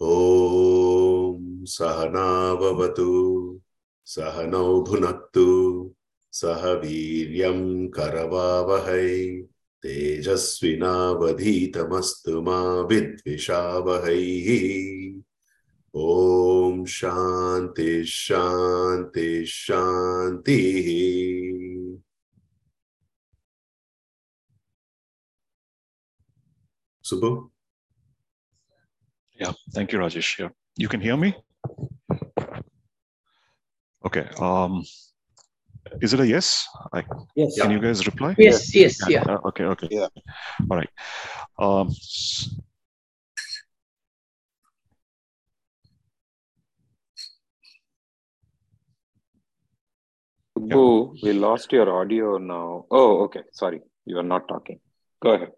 ॐ सहनाववतु सहनौ भुनक्तु सह वीर्यं करवावहै, तेजस्विनावधीतमस्तु मा विद्विषावहैः ॐ शान्ति शान्ति शान्तिः Subbu? Yeah, thank you, Rajesh. Yeah. You can hear me? Okay. Um, is it a yes? I, Yes. Can you guys reply? Yes, yes, yeah. Uh, okay, okay. Yeah. All right. Um, s- Boo, we lost your audio now. Oh, okay. Sorry. You are not talking. Go ahead.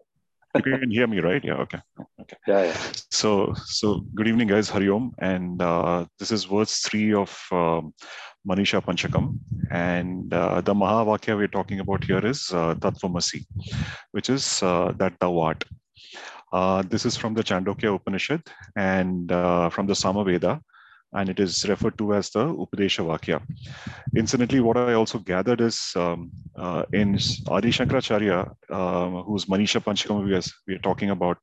You can hear me, right? Yeah, okay. Okay. Yeah, yeah. So, so good evening, guys. Hariom, And uh, this is verse three of um, Manisha Panchakam. And uh, the Mahavakya we're talking about here is uh, Tattvamasi, which is uh, that thou art. Uh, this is from the Chandogya Upanishad and uh, from the Samaveda, and it is referred to as the Upadesha Vakya. Incidentally, what I also gathered is um, uh, in Adi Shankaracharya, uh, whose Manisha Panchakam we are, we are talking about,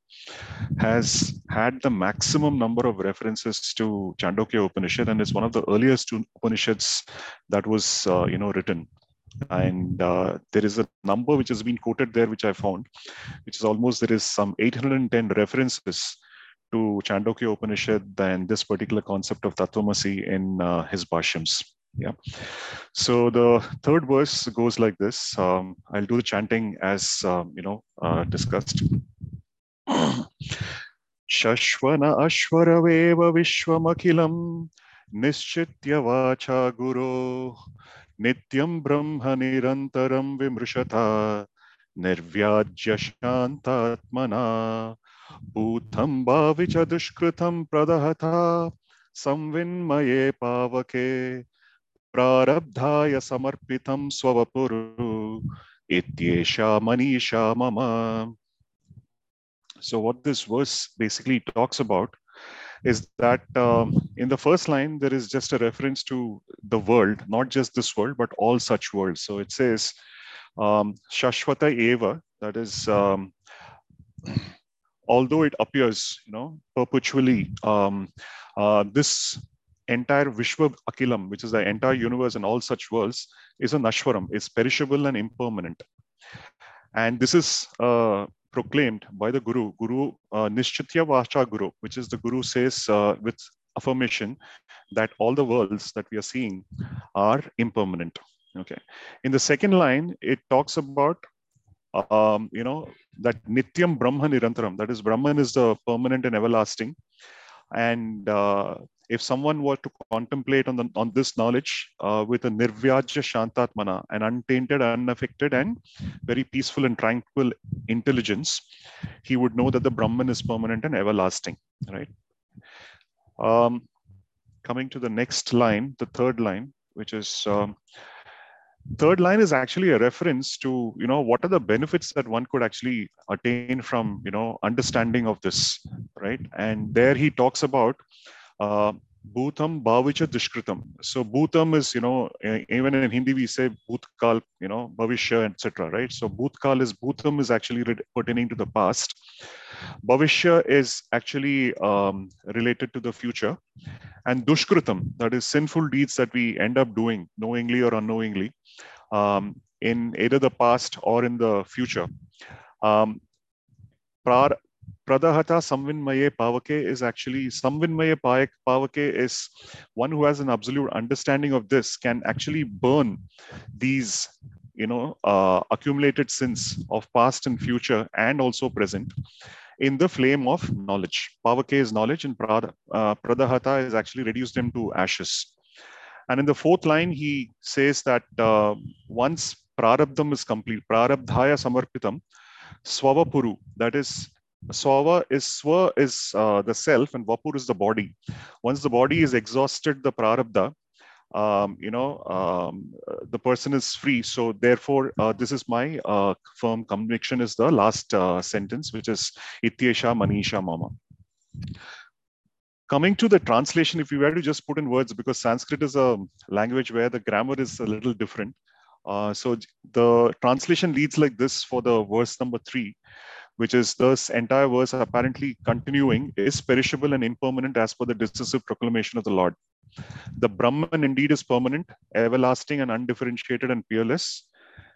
has had the maximum number of references to Chandogya Upanishad, and it's one of the earliest Upanishads that was, uh, you know, written. And uh, there is a number which has been quoted there, which I found, which is almost there is some 810 references to Chandogya Upanishad than this particular concept of Tatvamasi in uh, his Bhashyams. Yeah. So the third verse goes like this. Um, I'll do the chanting as um, you know uh, discussed. Shashwana Ashwaraveva Vishwamakilam Nischitya Vacha Guru Nityam Brahma Nirantaram Vimrushata Nirvyajya Shantatmana भूतं भावि च दुष्कृतं प्रदहता संविन्मये पावके प्रारब्धाय समर्पितं स्ववपुरु इत्येषा मनीषा मम so what this verse basically talks about is that um, in the first line there is just a reference to the world not just this world but all such worlds so it says um, shashvata eva that is um, although it appears you know perpetually um, uh, this entire vishwa akilam which is the entire universe and all such worlds is a nashwaram it's perishable and impermanent and this is uh, proclaimed by the Guru, Guru uh, Nishchitya Vacha Guru, which is the Guru says uh, with affirmation that all the worlds that we are seeing are impermanent. Okay. In the second line, it talks about, um, you know, that Nityam Brahma Nirantaram, that is, Brahman is the permanent and everlasting. And uh, if someone were to contemplate on, the, on this knowledge uh, with a nirvyajya shantatmana, an untainted, unaffected, and very peaceful and tranquil intelligence, he would know that the Brahman is permanent and everlasting, right? Um, coming to the next line, the third line, which is um, third line is actually a reference to you know what are the benefits that one could actually attain from you know understanding of this right? And there he talks about uh, Bhutam Bhavicha Dushkritam. So Bhutam is, you know, even in Hindi we say Bhutkal, you know, Bhavishya, etc. Right? So Bhutkal is Bhutam is actually pertaining to the past. Bhavishya is actually um, related to the future. And Dushkritam, that is sinful deeds that we end up doing knowingly or unknowingly um, in either the past or in the future. Um, Pradahata Samvinmaye Pavake is actually Samvinmaye Pavake is one who has an absolute understanding of this can actually burn these you know uh, accumulated sins of past and future and also present in the flame of knowledge. Pavake is knowledge and Prada, uh, Pradahata is actually reduced them to ashes. And in the fourth line, he says that uh, once Prarabdham is complete, Prarabdhaya Samarpitam, Swavapuru, that is Swava is Swa is uh, the self and Vapur is the body. Once the body is exhausted, the Prarabdha, um, you know, um, the person is free. So therefore, uh, this is my uh, firm conviction is the last uh, sentence, which is Ityesha Manisha Mama. coming to the translation, if you were to just put in words, because Sanskrit is a language where the grammar is a little different. Uh, so the translation reads like this for the verse number three, which is this entire verse apparently continuing is perishable and impermanent as per the decisive proclamation of the Lord. The Brahman indeed is permanent, everlasting and undifferentiated and peerless.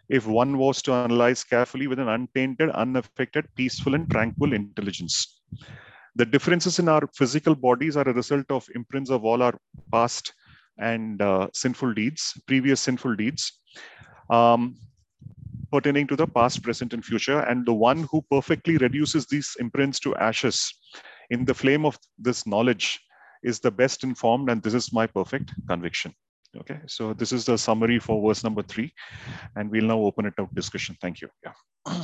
If one was to analyze carefully with an untainted, unaffected, peaceful, and tranquil intelligence. The differences in our physical bodies are a result of imprints of all our past and uh, sinful deeds, previous sinful deeds, um, pertaining to the past, present, and future. And the one who perfectly reduces these imprints to ashes in the flame of this knowledge is the best informed, and this is my perfect conviction. Okay, so this is the summary for verse number three, and we'll now open it up discussion. Thank you. Yeah.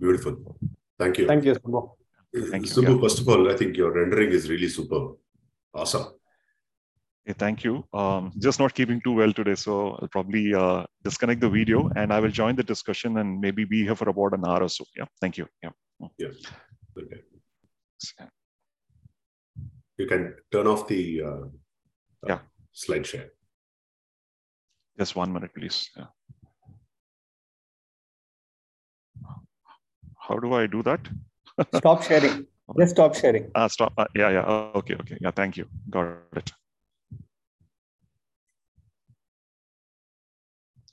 Beautiful. Thank you. Thank you, Subbu. Thank you. Subbu, Yeah. first of all, I think your rendering is really superb. Awesome. Okay, thank you. Um, just not keeping too well today, so I'll probably uh, disconnect the video and I will join the discussion and maybe be here for about an hour or so. Yeah, thank you. Yeah. Okay. You can turn off the uh, uh, Yeah. slide share. Just one minute, please. Yeah. How do I do that? Stop sharing. Just stop sharing. Ah, stop. Uh, yeah, yeah. Okay, okay. Yeah, thank you. Got it.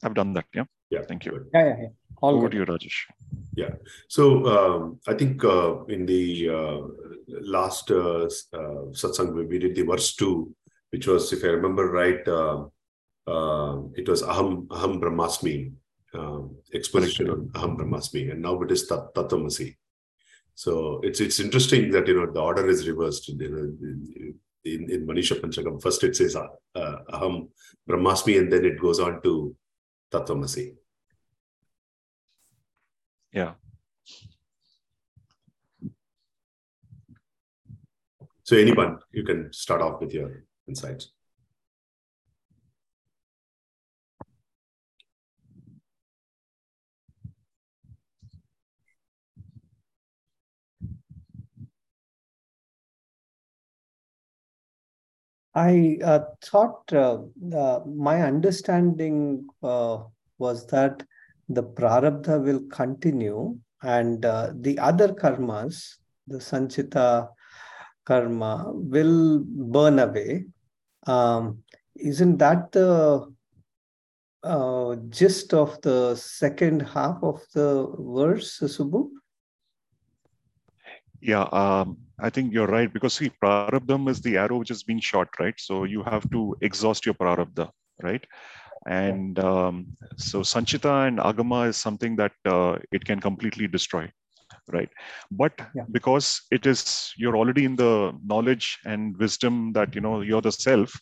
I've done that. Yeah. Yeah. Thank you. Yeah, yeah, yeah. All Over good. to you, Rajesh. Yeah. So um, I think uh, in the uh, last uh, uh, satsang we- did the verse two, which was, if I remember right, uh, uh, it was Aham Aham Brahmasmi, um, explanation on Aham Brahmasmi, and now it is Tat Tatvamasi. So it's it's interesting that you know the order is reversed. You know, in in Manisha Panchakam, first it says uh, Aham Brahmasmi, and then it goes on to Yeah. So anyone, you can start off with your insights. I uh, thought uh, uh, my understanding uh, was that the prarabdha will continue and uh, the other karmas, the sanchita karma, will burn away. Um, isn't that the uh, gist of the second half of the verse, Subbu? Yeah, um, I think you're right because see, prarabdham is the arrow which is being shot, right? So you have to exhaust your prarabdha, right? And um, so sanchita and agama is something that uh, it can completely destroy, right? But Yeah. because it is you're already in the knowledge and wisdom that you know you're the self,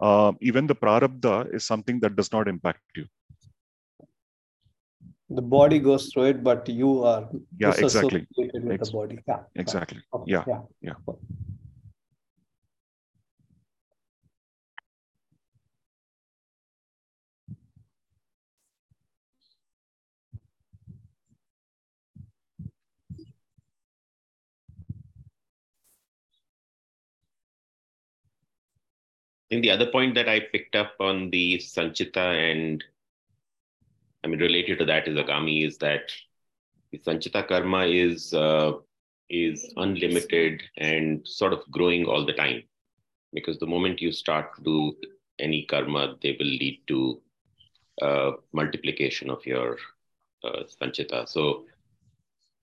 uh, even the prarabdha is something that does not impact you. The body goes through it, but you are Yeah, exactly, disassociated with Ex- the body. Yeah. exactly. Okay, Yeah, yeah. yeah. I think the other point that I picked up on the Sanchita and I mean related to that is Agami is that the Sanchita karma is uh, is unlimited and sort of growing all the time because the moment you start to do any karma, they will lead to uh, multiplication of your uh, Sanchita. So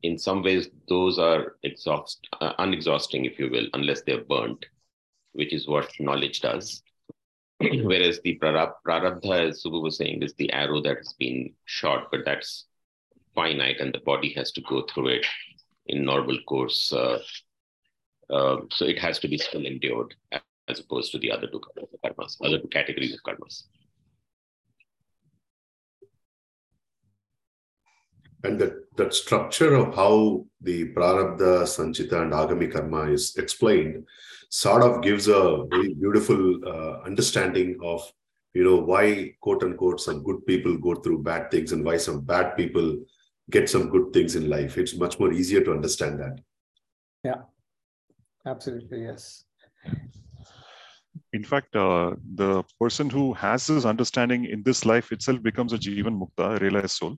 in some ways, those are exhaust uh, unexhausting, if you will, unless they're burnt which is what knowledge does. Whereas the prarab- prarabdha, as Subbu was saying, is the arrow that has been shot, but that's finite and the body has to go through it in normal course. Uh, uh, so it has to be still endured as opposed to the other two karmas, other two categories of karmas. And that, that structure of how the prarabdha, sanchita, and agami karma is explained sort of gives a very beautiful uh, understanding of you know why quote unquote some good people go through bad things and why some bad people get some good things in life it's much more easier to understand that Yeah. Absolutely, yes. In fact, uh, the person who has this understanding in this life itself becomes a Jivan Mukta, a realized soul.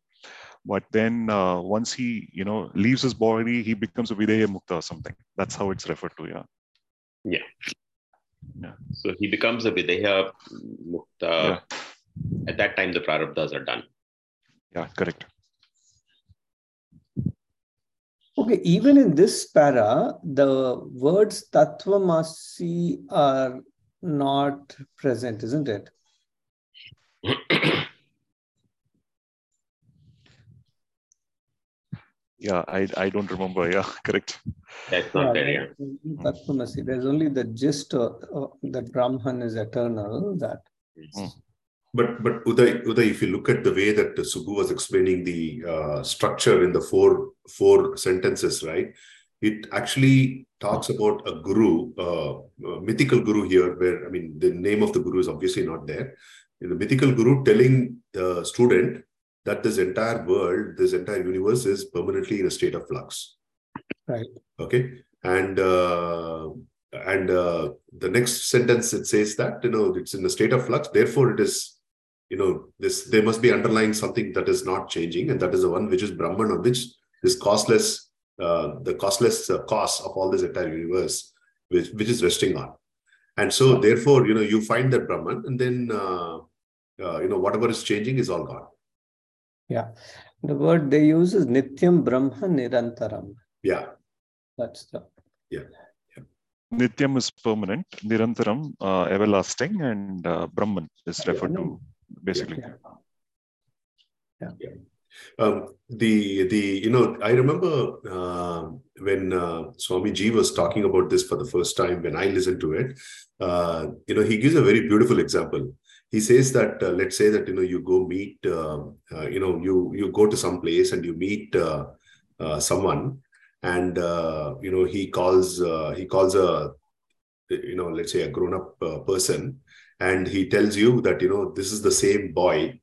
But then uh, once he, you know, leaves his body, he becomes a Videha Mukta or something. That's how it's referred to, yeah. Yeah. Yeah. So he becomes a Videha Mukta. Yeah. At that time, the prarabdhas are done. Yeah, correct. Okay, even in this para, the words Tattvamasi are not present, isn't it? Yeah, I, I don't remember. Yeah, correct. That's not there, yeah. there's- Tattvamasi. There's only the gist of, of that Brahman is eternal. That Hmm. But but Uday, Uday, if you look at the way that Subbu was explaining the uh, structure in the four four sentences, right? It actually talks about a guru, uh, a mythical guru here, where I mean the name of the guru is obviously not there. The mythical guru telling the student that this entire world, this entire universe is permanently in a state of flux. Right. Okay. And uh, and uh, the next sentence it says that you know it's in a state of flux therefore it is you know this there must be underlying something that is not changing and that is the one which is brahman on which is costless uh, the costless uh, cost of all this entire universe which, which is resting on and so therefore you know you find that brahman and then uh, uh, you know whatever is changing is all gone the word they use is Nityam Brahma Nirantaram. yeah That's the yeah. Nityam is permanent, Nirantaram, uh, everlasting, and uh, Brahman is referred to basically. Yeah. Um, the the you know I remember uh, when uh, Swami Ji was talking about this for the first time when I listened to it. Uh, you know he gives a very beautiful example. He says that uh, let's say that you know you go meet uh, uh, you know you you go to some place and you meet uh, uh, someone and uh, you know he calls he calls a you know let's say a grown up person and he tells you that you know this is the same boy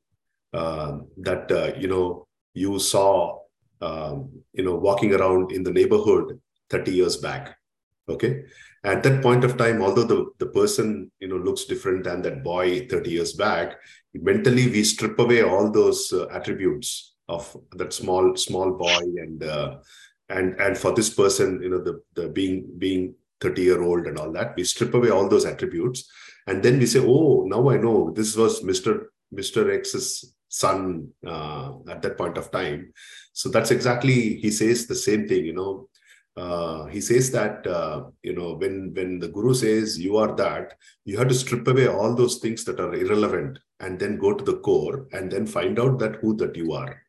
uh, that you know you saw um, you know walking around in the neighborhood 30 years back. Okay at that point of time although the, the person you know looks different than that boy 30 years back mentally we strip away all those uh, attributes of that small small boy and uh, and and for this person you know the the being being 30 year old and all that we strip away all those attributes. And then we say oh now i know this was mr mr x's son uh, at that point of time. So that's exactly he says the same thing you know uh, he says that uh, you know when when the guru says you are that you have to strip away all those things that are irrelevant and then go to the core and then find out that who that you are.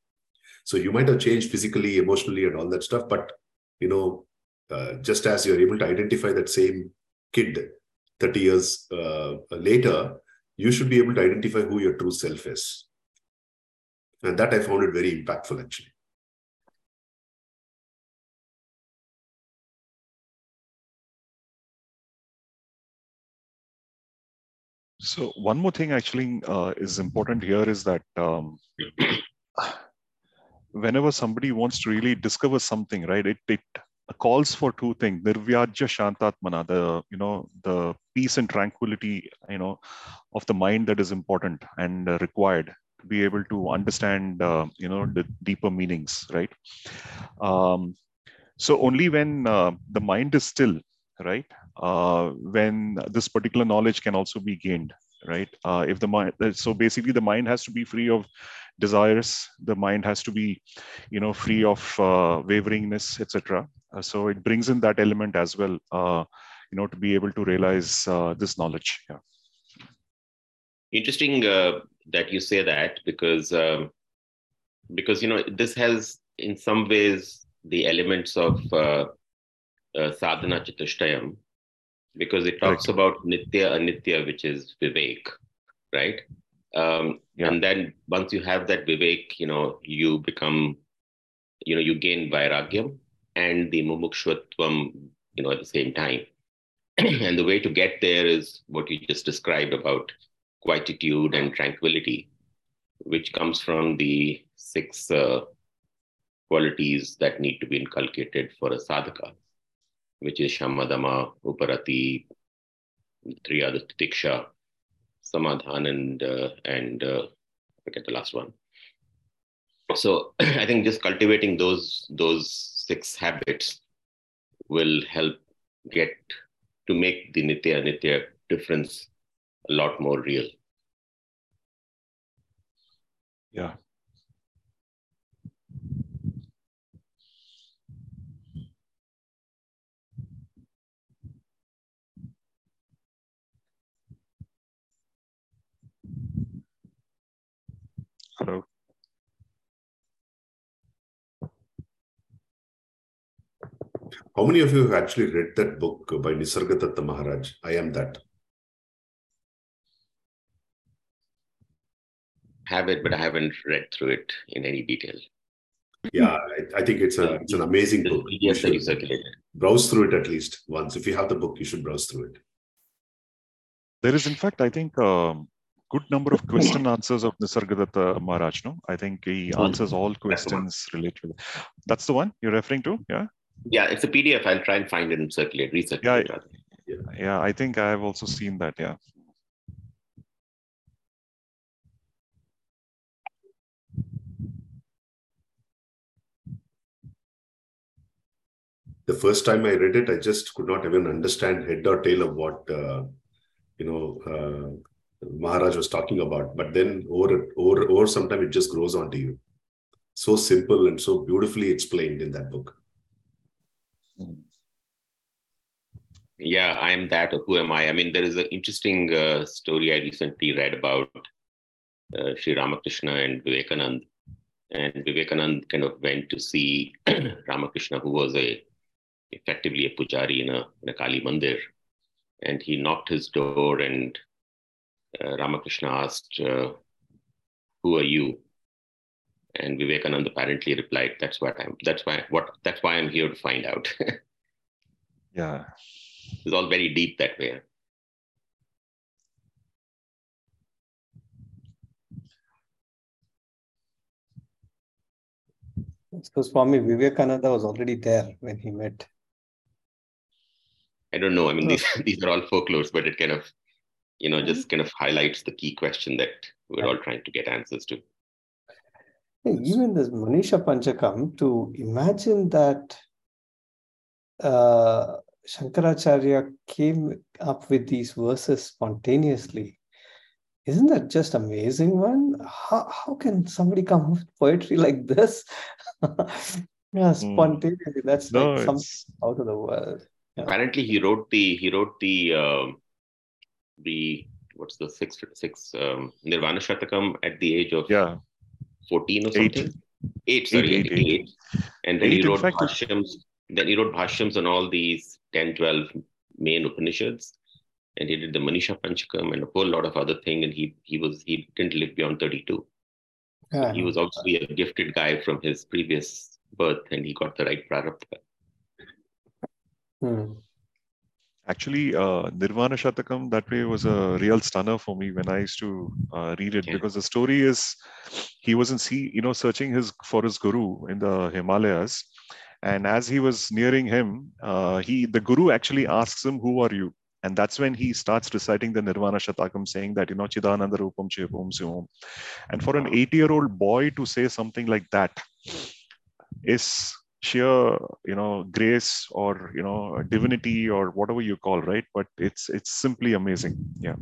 So you might have changed physically emotionally and all that stuff but you know uh, just as you're able to identify that same kid 30 years uh, later you should be able to identify who your true self is. And that i found it very impactful actually So one more thing actually uh, is important here is that um, whenever somebody wants to really discover something, right, it, it calls for two things: nirvyajya shantatmana, the you know the peace and tranquility, you know, of the mind that is important and required to be able to understand, uh, you know, the deeper meanings, right? Um, so only when uh, the mind is still, right, uh, when this particular knowledge can also be gained right? Uh, if the mind so basically the mind has to be free of desires the mind has to be you know free of uh, waveringness etc uh, so it brings in that element as well uh, you know to be able to realize uh, this knowledge yeah. Interesting that you say that because um, because you know this has in some ways the elements of uh, sadhana chatushtayam because it talks Correct. about nitya anitya which is vivek right um, Yeah. and then once you have that vivek you know you become you know you gain vairagyam and the mumukshvatvam you know at the same time and the way to get there is what you just described about quietude and tranquility which comes from the six uh, qualities that need to be inculcated for a sadhaka which is Shamadama, Uparati, other Tiksha, Samadhan, and uh, and uh, forget the last one. So I think just cultivating those those six habits will help get to make the nitya nitya difference a lot more real. Yeah. How many of you have actually read that book by Nisargadatta Maharaj? I am that. Have it, but I haven't read through it in any detail. Yeah, I, I think it's a it's an amazing book. Yes, that you circulated. browse through it at least once. If you have the book, you should browse through it. There is, in fact, I think, a good number of question answers of Nisargadatta Maharaj. No, I think he hmm. answers all questions related. to That's the one you're referring to. Yeah, Yeah, it's a PDF. I'll try and find it and circulate, recirculate. Yeah, rather. yeah. I think I have also seen that. Yeah. The first time I read it, I just could not even understand head or tail of what uh, you know uh, Maharaj was talking about. But then over over over some time, it just grows onto you. So simple and so beautifully explained in that book. Yeah, I am that. Who am I? I mean, there is an interesting uh, story I recently read about uh, Sri Ramakrishna and Vivekanand. And Vivekanand kind of went to see Ramakrishna, who was a effectively a pujari in a, in a Kali Mandir. And he knocked his door, and uh, Ramakrishna asked, uh, "Who are you?" And Vivekananda apparently replied, "That's what I'm. That's why. What? That's why I'm here to find out." Yeah. it's all very deep that way. So Swami Vivekananda was already there when he met. I don't know. I mean, Oh. these these are all folklores, but it kind of, you know, mm-hmm. just kind of highlights the key question that we're all trying to get answers to. Hey, Even this Manisha Panchakam, to imagine that uh, Shankaracharya came up with these verses spontaneously, isn't that just amazing, one? How, how can somebody come up with poetry like this? yeah, spontaneously. That's No, like something out of the world. Apparently, he wrote the he wrote the um, the what's the six six um, Nirvana Shatakam at the age of yeah. Fourteen or something. Eight, sorry, Eight, eight, eight, eight. And then Eight, he wrote fact, it- bhashyams. Then he wrote bhashyams on all these 10, 12 main Upanishads. And he did the Manisha Panchakam and a whole lot of other thing. And he he was he didn't live beyond 32. Yeah. He was obviously a gifted guy from his previous birth, and he got the right prarabdha. Hmm. Actually, uh, Nirvana Shatakam that way was a real stunner for me when I used to uh, read it Yeah. because the story is he was in sea, you know, searching his for his guru in the Himalayas, and as he was nearing him, uh, he the guru actually asks him, "Who are you?" And that's when he starts reciting the Nirvana Shatakam, saying that you know Chidananda Rupam Chip Om Sim. And for an eight-year-old boy to say something like that is sheer you know grace or you know divinity or whatever you call right? But it's it's simply amazing. Yeah.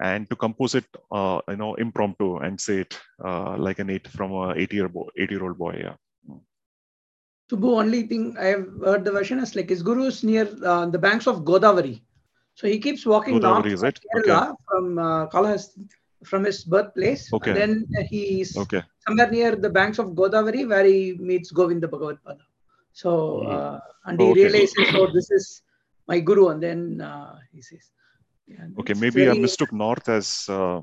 And to compose it uh, you know impromptu and say it uh, like an eight from a eight year boy eight year old boy yeah. Subbu, only thing I have heard the version is like his guru is near uh, the banks of Godavari. So he keeps walking north Godavari, is from it? Kerala from uh, Kalahasti, from his birthplace. Okay. And then he's okay somewhere near the banks of Godavari where he meets Govinda Bhagavad Pada. So, uh, and he Oh, okay. realizes, oh, this is my guru. And then uh, he says, yeah, okay maybe i mistook north as uh,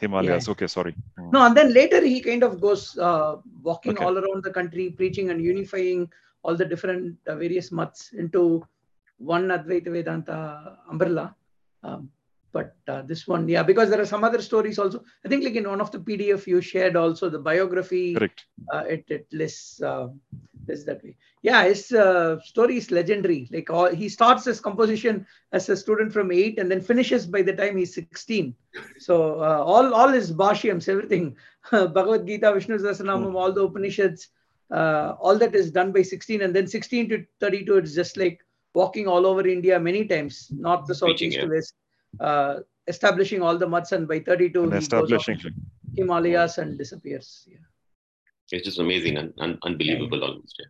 himalayas okay sorry Mm. no, and then later he kind of goes uh, walking Okay. all around the country, preaching and unifying all the different uh, various mats into one Advaita Vedanta umbrella. Um, but uh, this one, yeah, because there are some other stories also. I think like in one of the PDF you shared also the biography. Correct. Uh, it it lists uh, this that way. Yeah, his uh, story is legendary. Like all, he starts his composition as a student from eight and then finishes by the time he's sixteen. So uh, all all his bhashyams, everything, Bhagavad Gita, Vishnu Sahasranamam, all the Upanishads, uh, all that is done by sixteen, and then sixteen to thirty-two, it's just like walking all over India many times, north to south, Preaching, east yeah. to west, uh, establishing all the mutts, and by 32, And he establishing. off Himalayas and disappears. Yeah. It's just amazing and un- unbelievable almost. Yeah.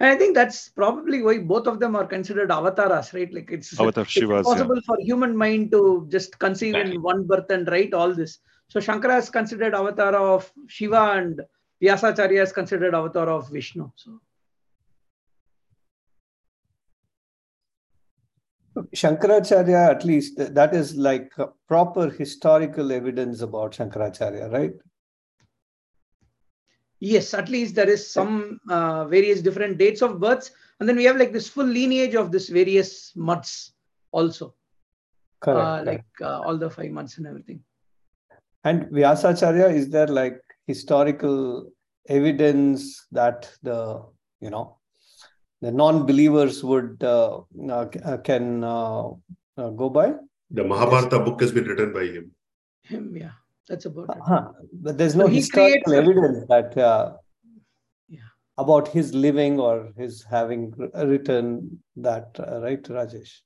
And I think that's probably why both of them are considered avatars, right? Like it's, Avatar it's Shivas, yeah. for human mind to just conceive Exactly. in one birth and write all this. So Shankara is considered avatar of Shiva and Vyasacharya is considered avatar of Vishnu. So Shankaracharya, at least that is like proper historical evidence about Shankaracharya, right? yes, at least there is some uh, various different dates of births, and then we have like this full lineage of this various months also, Correct. uh, like uh, all the five months and everything. And Vyasacharya, is there like historical evidence that the you know the non-believers would uh, uh, uh, can uh, uh, go by? The Mahabharata book has been written by him. Him, yeah, that's about it. Uh-huh. But there's So no he historical creates evidence that uh, Yeah. about his living or his having written that, uh, right, Rajesh?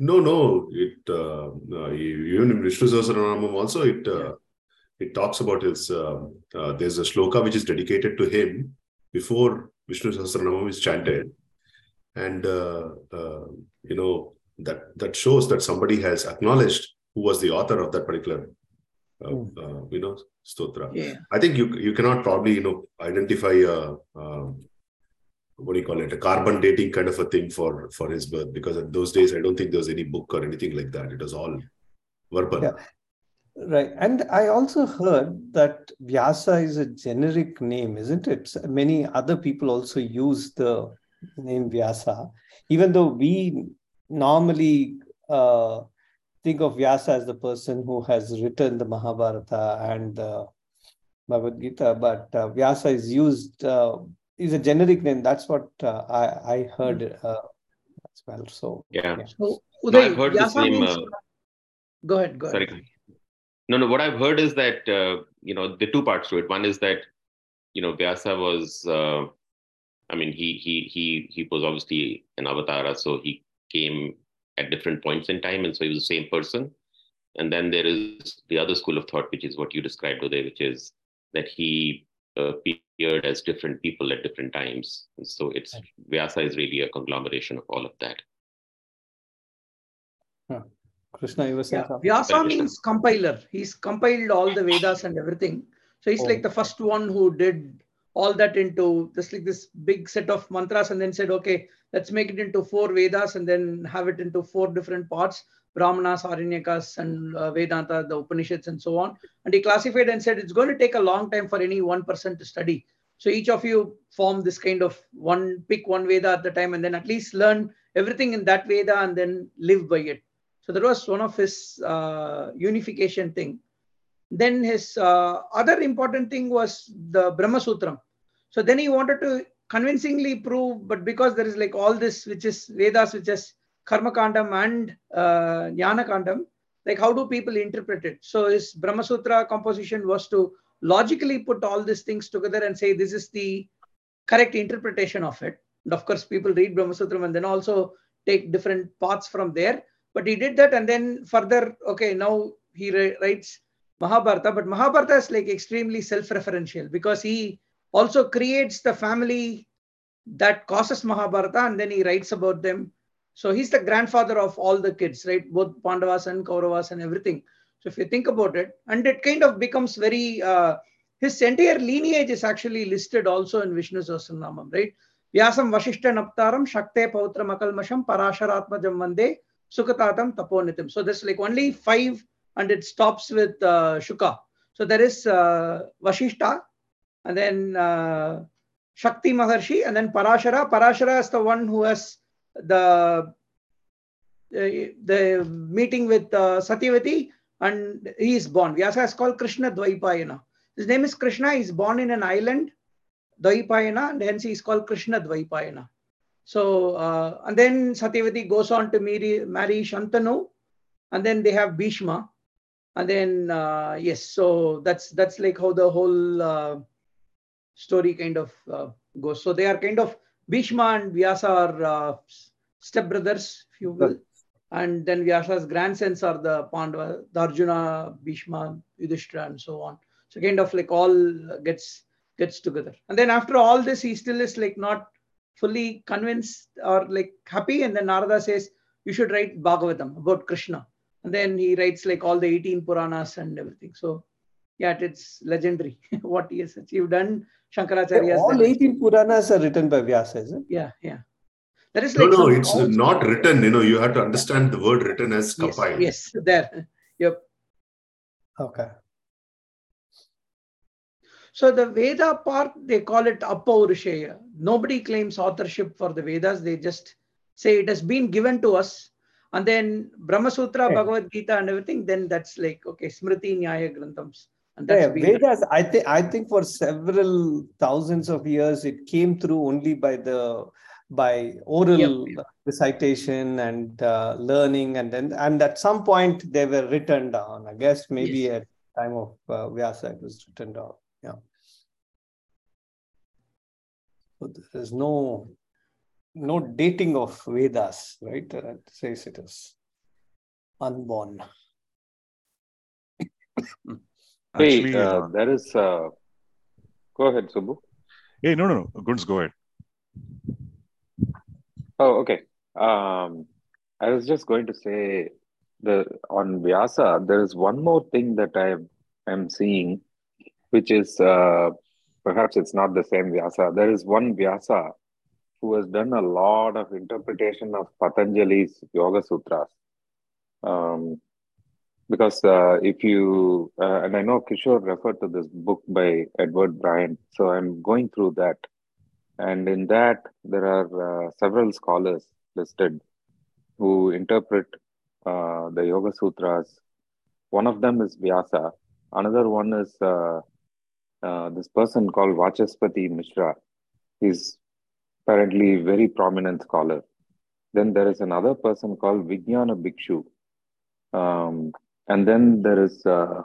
No, no. It uh, uh, even in Vishnu Sahasranamam also it uh, it talks about his. Uh, uh, there's a shloka which is dedicated to him before Vishnu Sahasranamam is chanted, and uh, uh, you know that that shows that somebody has acknowledged who was the author of that particular uh, Hmm. uh, you know stotra. Yeah. I think you you cannot probably you know identify a, uh what do you call it a carbon dating kind of a thing for for his birth because in those days I don't think there was any book or anything like that. It was all verbal. Yeah. Right. And I also heard that Vyasa is a generic name, isn't it? Many other people also use the name Vyasa, even though we normally uh, think of Vyasa as the person who has written the Mahabharata and the Bhagavad Gita, but uh, Vyasa is used, uh, is a generic name. That's what uh, I, I heard uh, as well. So, Yeah. Yeah. So No, Uday, I've heard this Vyasa name, means- uh, go ahead, go ahead. Sorry. No, no. What I've heard is that uh, you know the two parts to it. One is that you know Vyasa was, uh, I mean, he he he he was obviously an avatara, so he came at different points in time, and so he was the same person. And then there is the other school of thought, which is what you described today, which is that he uh, appeared as different people at different times. And so it's Vyasa is really a conglomeration of all of that. Krishna, you were saying Yeah, something? Vyasa Very means compiler. He's compiled all the Vedas and everything. So he's Oh. like the first one who did all that into just like this big set of mantras and then said, okay, let's make it into four Vedas and then have it into four different parts Brahmanas, Aranyakas, and uh, Vedanta, the Upanishads, and so on. And he classified and said it's going to take a long time for any one person to study. So each of you form this kind of one, pick one Veda at the time, and then at least learn everything in that Veda and then live by it. So that was one of his uh, unification thing. Then his uh, other important thing was the Brahma Sutram. So then he wanted to convincingly prove, but because there is like all this, which is Vedas, which is Karma Kandam and uh, Jnana Kandam, like how do people interpret it? So his Brahma Sutra composition was to logically put all these things together and say this is the correct interpretation of it. And of course, people read Brahma Sutram and then also take different paths from there. But he did that, and then further, okay, now he ri- writes Mahabharata. But Mahabharata is like extremely self-referential because he also creates the family that causes Mahabharata, and then he writes about them. So he's the grandfather of all the kids, right? Both Pandavas and Kauravas and everything. So if you think about it, and it kind of becomes very, uh, his entire lineage is actually listed also in Vishnu Sahasranamam, right? Vyasam Vashishta Naptaram Shakte Pautram Akalmasham Parasharatmajam Vande Sukatatam Taponitim. So there's like only five and it stops with uh, Shuka. So there is uh, Vashishta and then uh, Shakti Maharshi and then Parashara. Parashara is the one who has the uh, the meeting with uh, Satyavati, and he is born. Vyasa is called Krishna Dvaipayana. His name is Krishna. He is born in an island, Dvaipayana, and hence he is called Krishna Dvaipayana. So, uh, and then Satyavati goes on to marry, marry Shantanu, and then they have Bhishma. And then, uh, yes, so that's that's like how the whole uh, story kind of uh, goes. So they are kind of Bhishma and Vyasa are uh, stepbrothers, if you will. And then Vyasa's grandsons are the Pandava, the Arjuna, Bhishma, Yudhishthira, and so on. So kind of like all gets gets together. And then after all this, he still is like not fully convinced or like happy. And then Narada says, you should write Bhagavatam about Krishna. And then he writes like all the 18 Puranas and everything. So yeah, it's legendary what he has achieved. And Shankaracharya. All then- 18 Puranas are uh, written by Vyasa, is it? Yeah, yeah. That is No, like no, some it's also- not written. You know, you have to understand the word written as Yes, compiled. yes, there. Yep. Okay. So the Veda part, they call it Apaurusheya. Nobody claims authorship for the Vedas. They just say it has been given to us. And then Brahma Sutra, Right. Bhagavad Gita, and everything, then that's like, okay, Smriti Nyaya Granthams. Yeah, Vedas, I think I think for several thousands of years it came through only by the by oral recitation and uh, learning and then and at some point they were written down. I guess maybe Yes. at time of uh, Vyasa it was written down. Yeah. So there is no no dating of Vedas, right? Uh, It says it is unborn. Wait, Actually, uh, uh, there is. Uh, go ahead, Subbu. hey, no, no, no. Gunz, go ahead. Oh, okay. Um, I was just going to say the on Vyasa, there is one more thing that I am seeing, which is uh, perhaps it's not the same Vyasa. There is one Vyasa who has done a lot of interpretation of Patanjali's Yoga Sutras. Um, because uh, if you uh, and I know Kishore referred to this book by Edward Bryant, so I'm going through that. And in that, there are uh, several scholars listed who interpret uh, the Yoga Sutras. One of them is Vyasa. Another one is uh, uh, this person called Vachaspati Mishra. He's apparently a very prominent scholar. Then there is another person called Vijnana Bhikshu. Um, and then there is uh,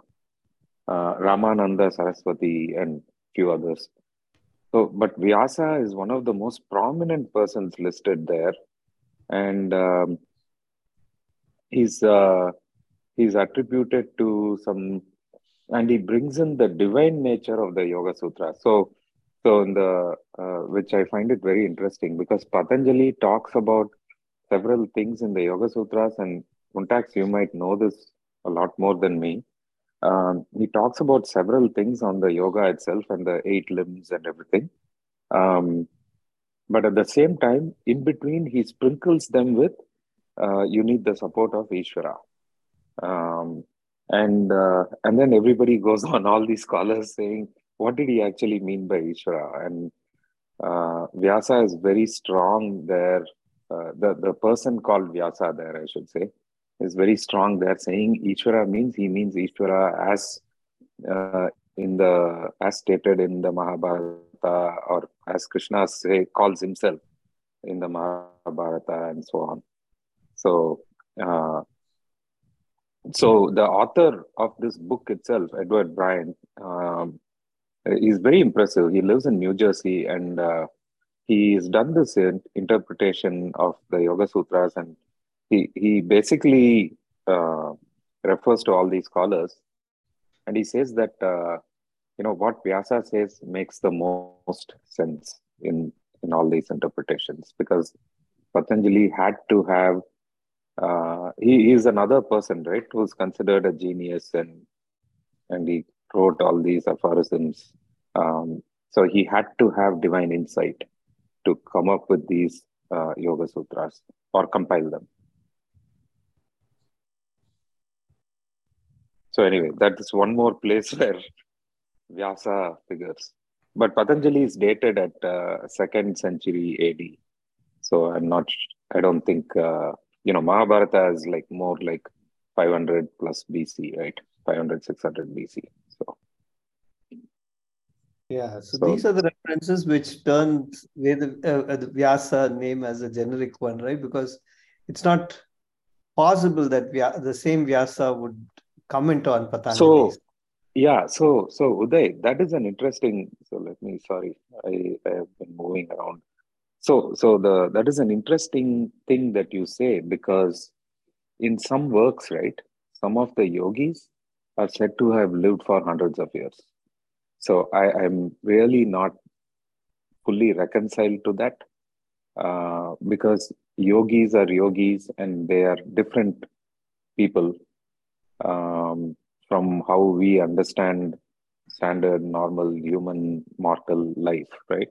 uh, Ramananda Saraswati and few others. So, but Vyasa is one of the most prominent persons listed there, and um, he's uh, he's attributed to some, and he brings in the divine nature of the Yoga Sutra. So, so in the uh, which I find it very interesting because Patanjali talks about several things in the Yoga Sutras, and Muntax, you might know this a lot more than me. Um, he talks about several things on the yoga itself and the eight limbs and everything. Um, but at the same time, in between, he sprinkles them with uh, you need the support of Ishvara. Um, and uh, and then everybody goes on, all these scholars saying, what did he actually mean by Ishvara? And uh, Vyasa is very strong there. Uh, the, the person called Vyasa there, I should say, is very strong there, saying Ishvara means he means Ishvara as uh, in the as stated in the Mahabharata or as Krishna say calls himself in the Mahabharata and so on. So, uh, so the author of this book itself, Edward Bryant, um, is very impressive. He lives in New Jersey and uh, he's done this interpretation of the Yoga Sutras and he, he basically uh, refers to all these scholars and he says that uh, you know what Vyasa says makes the most sense in in all these interpretations because Patanjali had to have uh, he is another person right who's considered a genius and and he wrote all these aphorisms. Um, so he had to have divine insight to come up with these uh, yoga sutras or compile them so anyway that is one more place where Vyasa figures. But Patanjali is dated at uh, second century AD. So I'm not, I don't think uh, you know, Mahabharata is like more like 500 plus BC, right? 500, 600 BC. So, Yeah, so, So- these are the references which turn uh, uh, the Vyasa name as a generic one, right? Because it's not possible that Vya, the same Vyasa would comment on Patanjali. so yeah, so so Uday, that is an interesting. So let me, sorry, I, I have been moving around. So so the that is an interesting thing that you say because in some works, right, some of the yogis are said to have lived for hundreds of years. So I, I'm really not fully reconciled to that uh, because yogis are yogis and they are different people um, from how we understand standard, normal, human, mortal life, right?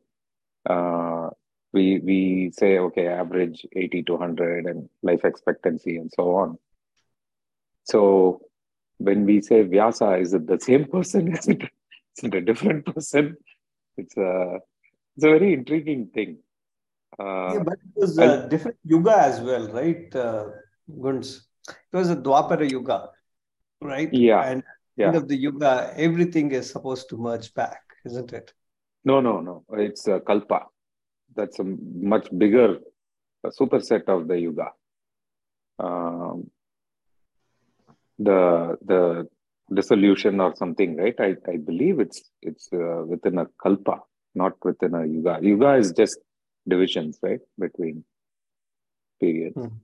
Uh, we we say okay, average eighty to hundred and life expectancy and so on. So when we say Vyasa, is it the same person? Is it, is it a different person? It's a it's a very intriguing thing. Uh, Yeah, but it was a different yuga as well, right, uh, Gunds? It was a Dwapara yuga, right? Yeah, And yeah. end of the yuga, everything is supposed to merge back, isn't it? No, no, no. It's a kalpa. That's a much bigger a superset of the yuga. Um, the the dissolution or something, right? I, I believe it's it's uh, within a kalpa, not within a yuga. Yuga is just divisions, right, between periods. Hmm.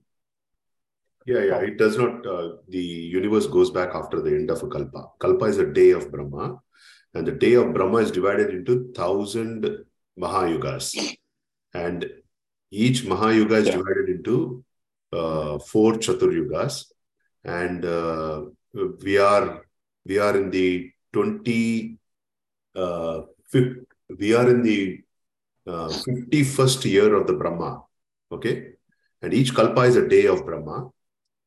Yeah, yeah. It does not. Uh, the universe goes back after the end of a kalpa. Kalpa is a day of Brahma, and the day of Brahma is divided into thousand Mahayugas, and each Mahayuga is Yeah. divided into uh, four Chaturyugas, and uh, we are we are in the twenty uh, fifth. We are in the fifty first year of the Brahma. Okay, and each kalpa is a day of Brahma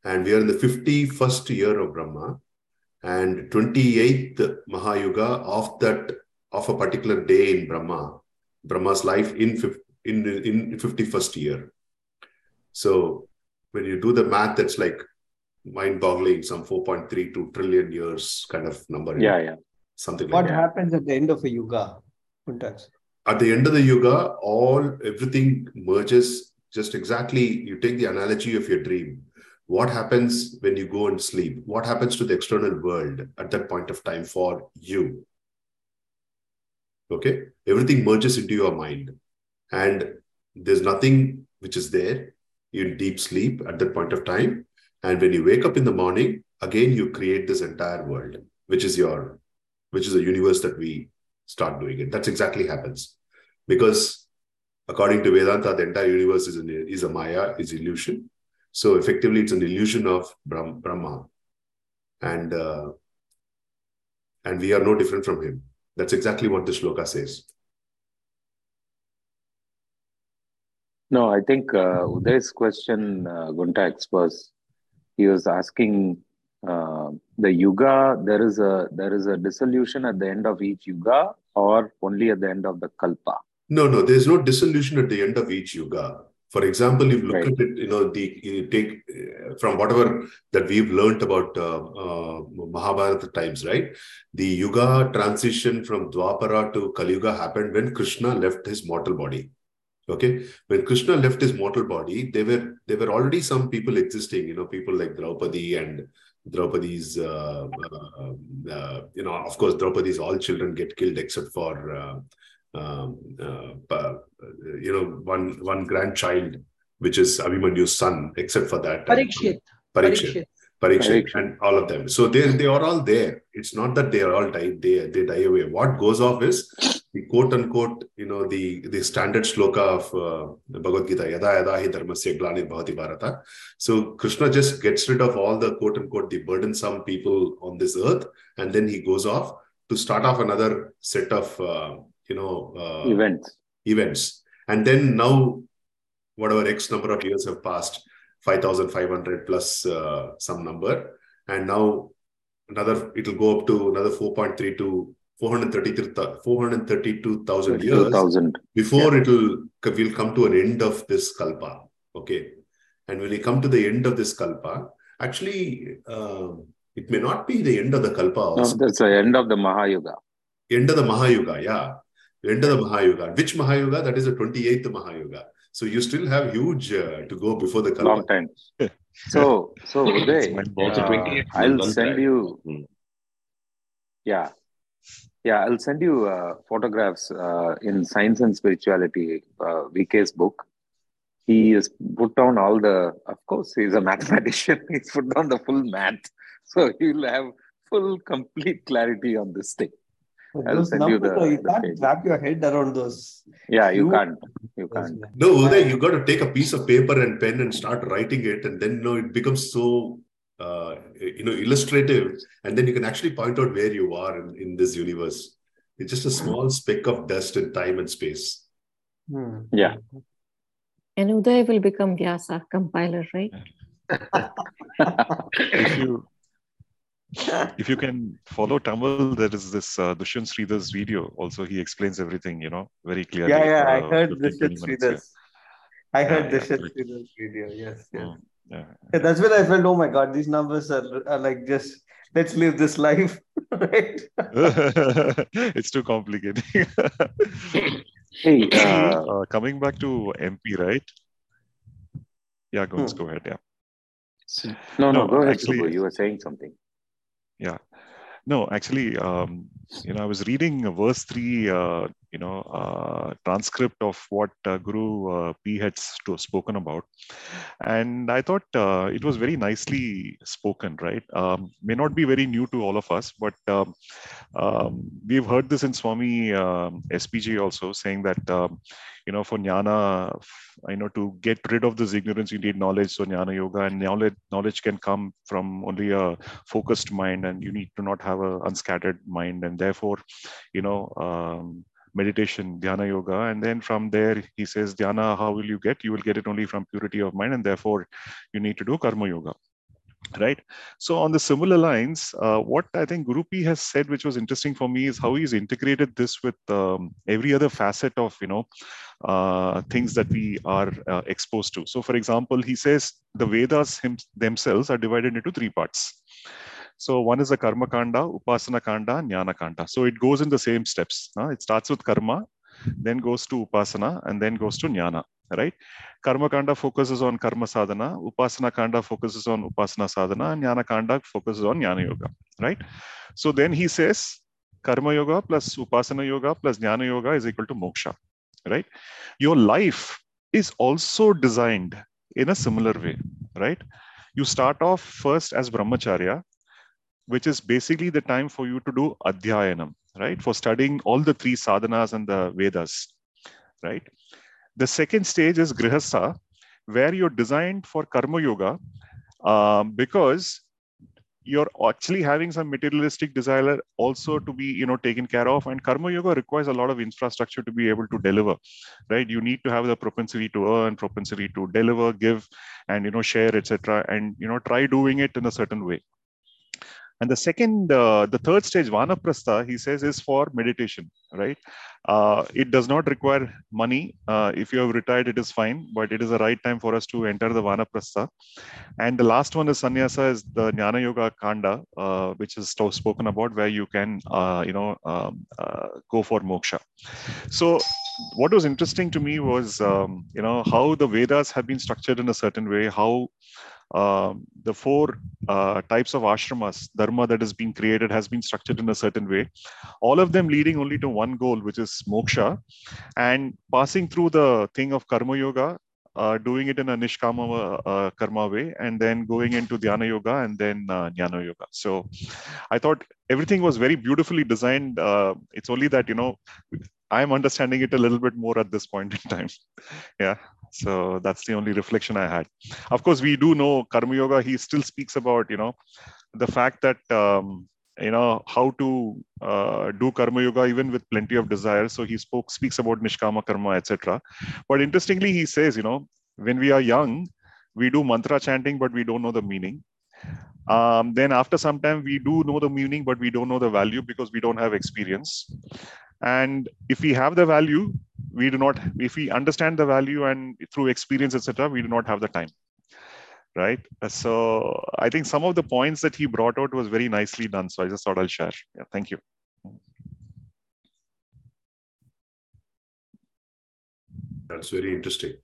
and we are in the 51st year of Brahma and 28th Mahayuga of that of a particular day in Brahma, Brahma's life in in in 51st year. So when you do the math, that's like mind-boggling, some 4.32 trillion years kind of number. Yeah, yeah. Something like that. What happens at the end of a yuga, Kuntax? At the end of the yuga, all everything merges just exactly. You take the analogy of your dream. What happens when you go and sleep? What happens to the external world at that point of time for you? Okay, everything merges into your mind, and there's nothing which is there in deep sleep at that point of time. And when you wake up in the morning, again you create this entire world, which is your, which is a universe that we start doing it. That's exactly happens because according to Vedanta, the entire universe is, an, is a Maya, is illusion. So effectively, it's an illusion of Brahma, and uh, and we are no different from him. That's exactly what the shloka says. No, I think uh, Uday's question, uh, Guntax, was he was asking uh, the yuga. There is a there is a dissolution at the end of each yuga, or only at the end of the kalpa. No, no, there's no dissolution at the end of each yuga. For example, if you look Right. at it, you know, the you take uh, from whatever that we've learned about uh, uh, Mahabharata times, right? The yuga transition from Dwapara to Kali Yuga happened when Krishna left his mortal body. Okay, when Krishna left his mortal body, there were there were already some people existing. You know, people like Draupadi and Draupadi's. Uh, uh, uh, you know, of course, Draupadi's all children get killed except for. Uh, um, uh, uh, you know, one one grandchild, which is Abhimanyu's son, except for that. Parikshit. Parikshit. Parikshit. Parikshit, Parikshit. and all of them. So they they are all there. It's not that they are all die they they die away. What goes off is the quote unquote you know the the standard sloka of uh, the Bhagavad Gita Yada Yada Hi Dharmasya Glanir Bhavati Bharata. So Krishna just gets rid of all the quote unquote the burdensome people on this earth, and then he goes off to start off another set of uh, you know uh, Events. events. And then now, whatever X number of years have passed, 5,500 plus uh, some number. And now another, it'll go up to another 4.32, 433 432,000 years Thousand. before it'll, we'll come to an end of this kalpa. Okay. And when you come to the end of this kalpa, actually, uh, it may not be the end of the kalpa also. No, that's the end of the Mahayuga. End of the Mahayuga, yeah. End of the Mahayuga. Which Mahayuga? That is the 28th Mahayuga. So you still have huge uh, to go before the kalpa. Long time. So, so Uday, Also uh, 28 I'll send you, Hmm. yeah. Yeah, I'll send you uh, photographs uh, in Science and Spirituality, uh, VK's book. He has put down all the, of course, he's a mathematician. He's put down the full math. So you'll have full, complete clarity on this thing. I'll send you the- you can't page. wrap your head around those. Yeah, you Huge- can't. You can't. No, Uday, you got to take a piece of paper and pen and start writing it, and then you know it becomes so uh, you know illustrative, and then you can actually point out where you are in, in this universe. It's just a small speck of dust in time and space. Hmm. Yeah. And Uday will become Vyasa compiler, right? if you if you can follow Tamil, there is this uh, Dushyant Sridhar's video. Also, he explains everything, you know, very clearly. Yeah, yeah, I uh, heard 15, this 20 shit minutes, yeah. I heard Yeah, this yeah, shit correct. Sridhar's video. Yes, yes. Mm, yeah. Yeah, that's when I felt, oh my god, these numbers are, are like just let's live this life, right? it's too complicated. Hey, uh, uh, coming back to MP, right? Yeah, go, Hmm. go ahead. Yeah. no, no, No, go ahead, actually- Subbu. You were saying something. Yeah, no, actually, um, you know, I was reading a verse three, uh, you know, uh, transcript of what uh, Guru uh, P had spoken about, and I thought uh, it was very nicely spoken. Right? Um, may not be very new to all of us, but um, um, we've heard this in Swami um, SPG also saying that um, you know for jnana, I know to get rid of this ignorance, you need knowledge. So jnana yoga and knowledge knowledge can come from only a focused mind and you need to not have a unscattered mind. And therefore you know um, meditation dhyana yoga. And then from there he says dhyana how will you get? You will get it only from purity of mind and therefore you need to do karma yoga right so on the similar lines uh, what i think guru p has said which was interesting for me is how he's integrated this with um, every other facet of you know uh, things that we are uh, exposed to so for example he says the vedas him, themselves are divided into three parts so one is the karma kanda, upasana kanda, jnana kanda. So it goes in the same steps. huh? It starts with karma, then goes to upasana, and then goes to jnana. Right? Karma kanda focuses on karma sadhana, upasana kanda focuses on upasana sadhana, and jnana kanda focuses on jnana yoga. Right? So then he says karma yoga plus upasana yoga plus jnana yoga is equal to moksha. Right? Your life is also designed in a similar way. Right? You start off first as brahmacharya, which is basically the time for you to do adhyayanam, right? For studying all the three sadhanas and the Vedas, right? The second stage is grihastha, where you're designed for karma yoga um, because you're actually having some materialistic desire also to be you know taken care of. And karma yoga requires a lot of infrastructure to be able to deliver right? You need to have the propensity to earn propensity to deliver give and you know share etc and you know try doing it in a certain way and the second, uh, the third stage, Vanaprastha, he says, is for meditation, right? Uh, it does not require money. Uh, if you have retired, it is fine, but it is the right time for us to enter the Vanaprastha. And the last one is Sannyasa, is the Jnana Yoga Kanda, uh, which is spoken about, where you can, uh, you know, um, uh, go for moksha. So what was interesting to me was, um, you know, how the Vedas have been structured in a certain way, how um, the four uh, types of ashramas, dharma that has been created has been structured in a certain way, all of them leading only to one goal, which is moksha, and passing through the thing of karma yoga, uh, doing it in a nishkama uh, karma way, and then going into dhyana yoga and then uh, jnana yoga. So I thought everything was very beautifully designed. Uh, it's only that, you know, I'm understanding it a little bit more at this point in time. yeah. So that's the only reflection I had. Of course, we do know Karma Yoga, he still speaks about, you know, the fact that, um, you know, how to uh, do Karma Yoga even with plenty of desire. So he spoke, speaks about Nishkama Karma, etc. But interestingly, he says, you know, when we are young, we do mantra chanting, but we don't know the meaning. Um, then after some time, we do know the meaning, but we don't know the value because we don't have experience. And if we have the value, we do not, if we understand the value and through experience, etc., we do not have the time. right? So I think some of the points that he brought out was very nicely done. So I just thought I'll share. Yeah, thank you. That's very interesting.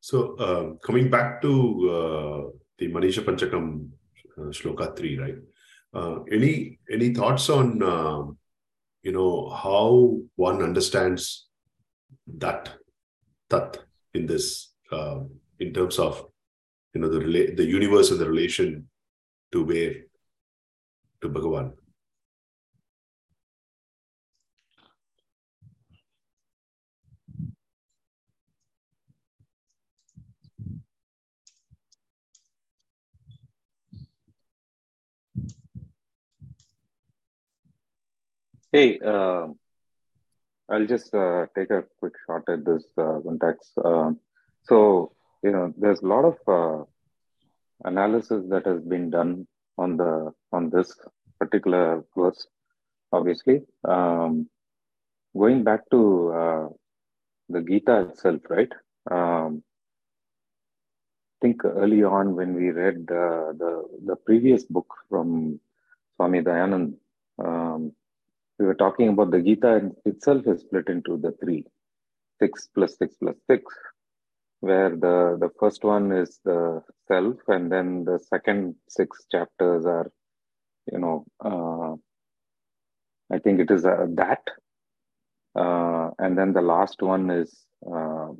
So um, coming back to uh, the Manisha Panchakam uh, Shloka 3, right? Uh, any any thoughts on um, you know how one understands that tat in this uh, in terms of you know the the universe and the relation to where to Bhagavan. Hey, uh, I'll just uh, take a quick shot at this uh, context. Um, so, you know, there's a lot of uh, analysis that has been done on the on this particular verse. Obviously, um, going back to uh, the Gita itself, right? Um, I think early on when we read the the, the previous book from Swami Dayanand. Um, we were talking about the Gita itself is split into the three, six plus six plus six, where the, the first one is the self, and then the second six chapters are, you know, uh, I think it is uh, that. Uh, and then the last one is uh,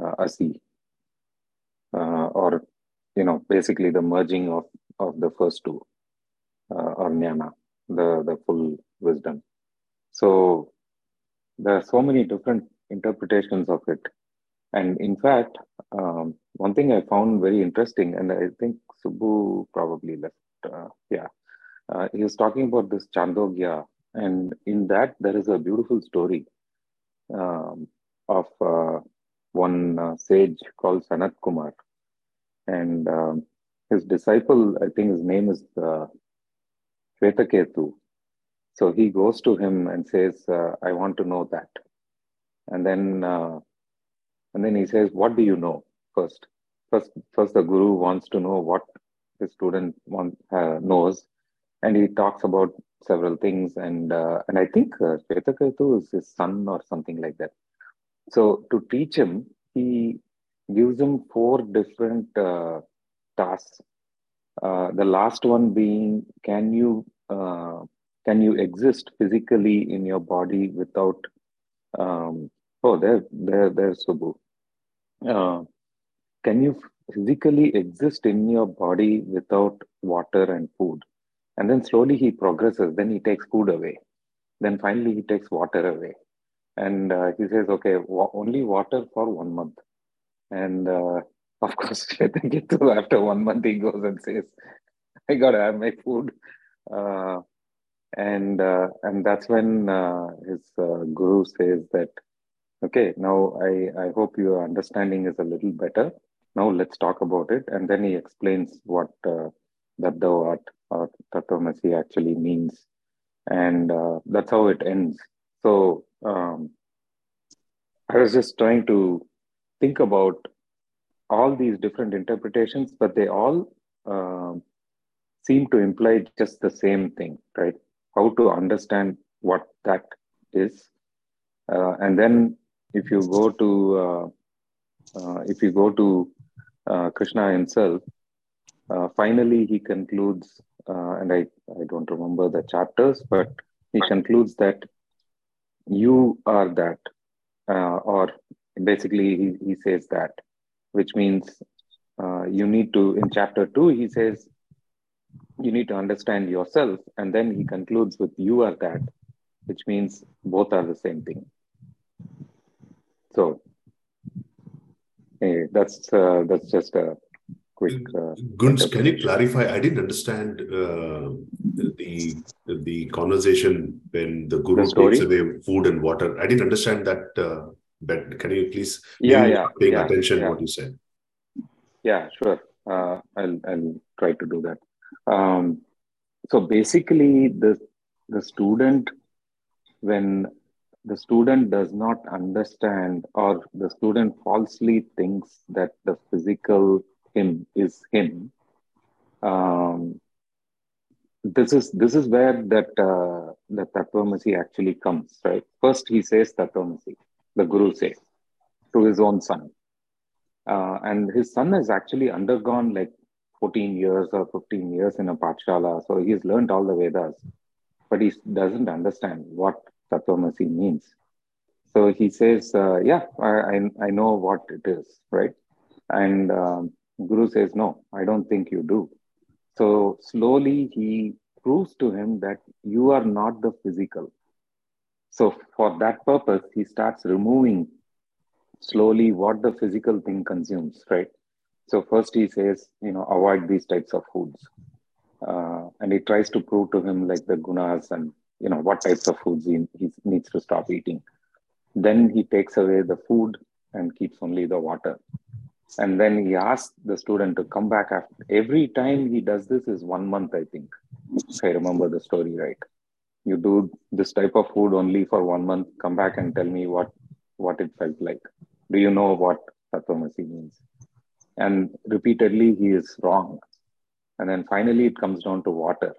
uh Asi, uh, or, you know, basically the merging of, of the first two, uh, or Jnana, the, the full wisdom. So there are so many different interpretations of it. And in fact, um, one thing I found very interesting, and I think Subbu probably left, uh, yeah, uh, he was talking about this Chandogya, and in that there is a beautiful story um, of uh, one uh, sage called Sanat Kumar, and um, his disciple, I think his name is uh, Shvetaketu, so he goes to him and says, uh, "I want to know that," and then uh, and then he says, "What do you know first? First, first the guru wants to know what the student want, uh, knows, and he talks about several things, and uh, and I think uh, is his son or something like that. So to teach him, he gives him four different uh, tasks. Uh, the last one being, can you uh, can you exist physically in your body without um, oh there there there's Subbu. Uh, can you physically exist in your body without water and food? And then slowly he progresses. Then he takes food away. Then finally he takes water away. And uh, he says okay wa- only water for one month. And uh, of course after one month he goes and says i gotta have my food. Uh, and uh, and that's when uh, his uh, guru says that okay now i i hope your understanding is a little better. Now let's talk about it. And then he explains what uh, that the art or tatvamasi actually means. And uh, that's how it ends. So um, i was just trying to think about all these different interpretations but they all um, seem to imply just the same thing right how to understand what that is. Uh, and then if you go to uh, uh, if you go to uh, Krishna himself, uh, finally he concludes, uh, and I, I don't remember the chapters, but he concludes that you are that, or basically he, he says that, which means you need to, in chapter two, he says, you need to understand yourself and then he concludes with you are that which means both are the same thing. So hey, that's uh, that's just a quick uh, Gunz, can you clarify? I didn't understand uh, the the conversation when the guru the takes away food and water. I didn't understand that uh, but can you please yeah yeah paying yeah, attention yeah. what you said? Yeah sure. Uh, I'll, I'll try to do that. Um, so basically, the the student, when the student does not understand or the student falsely thinks that the physical him is him um, this is this is where that uh, the actually comes right? First he says tatvamasi the guru says to his own son uh, and his son has actually undergone like 14 years or 15 years in a Pathshala. So he's learned all the Vedas, but he doesn't understand what Tatvamasi means. So he says, uh, Yeah, I, I, I, know what it is, right? And um, Guru says, No, I don't think you do. So slowly he proves to him that you are not the physical. So for that purpose, he starts removing slowly what the physical thing consumes, right? So first he says, you know, avoid these types of foods. Uh, and he tries to prove to him like the gunas and, you know, what types of foods he, he needs to stop eating. Then he takes away the food and keeps only the water. And then he asks the student to come back after every time he does this is one month, I think. If I remember the story right. You do this type of food only for one month, come back and tell me what what it felt like. Do you know what Tatvamasi means? And repeatedly, he is wrong. And then finally, it comes down to water.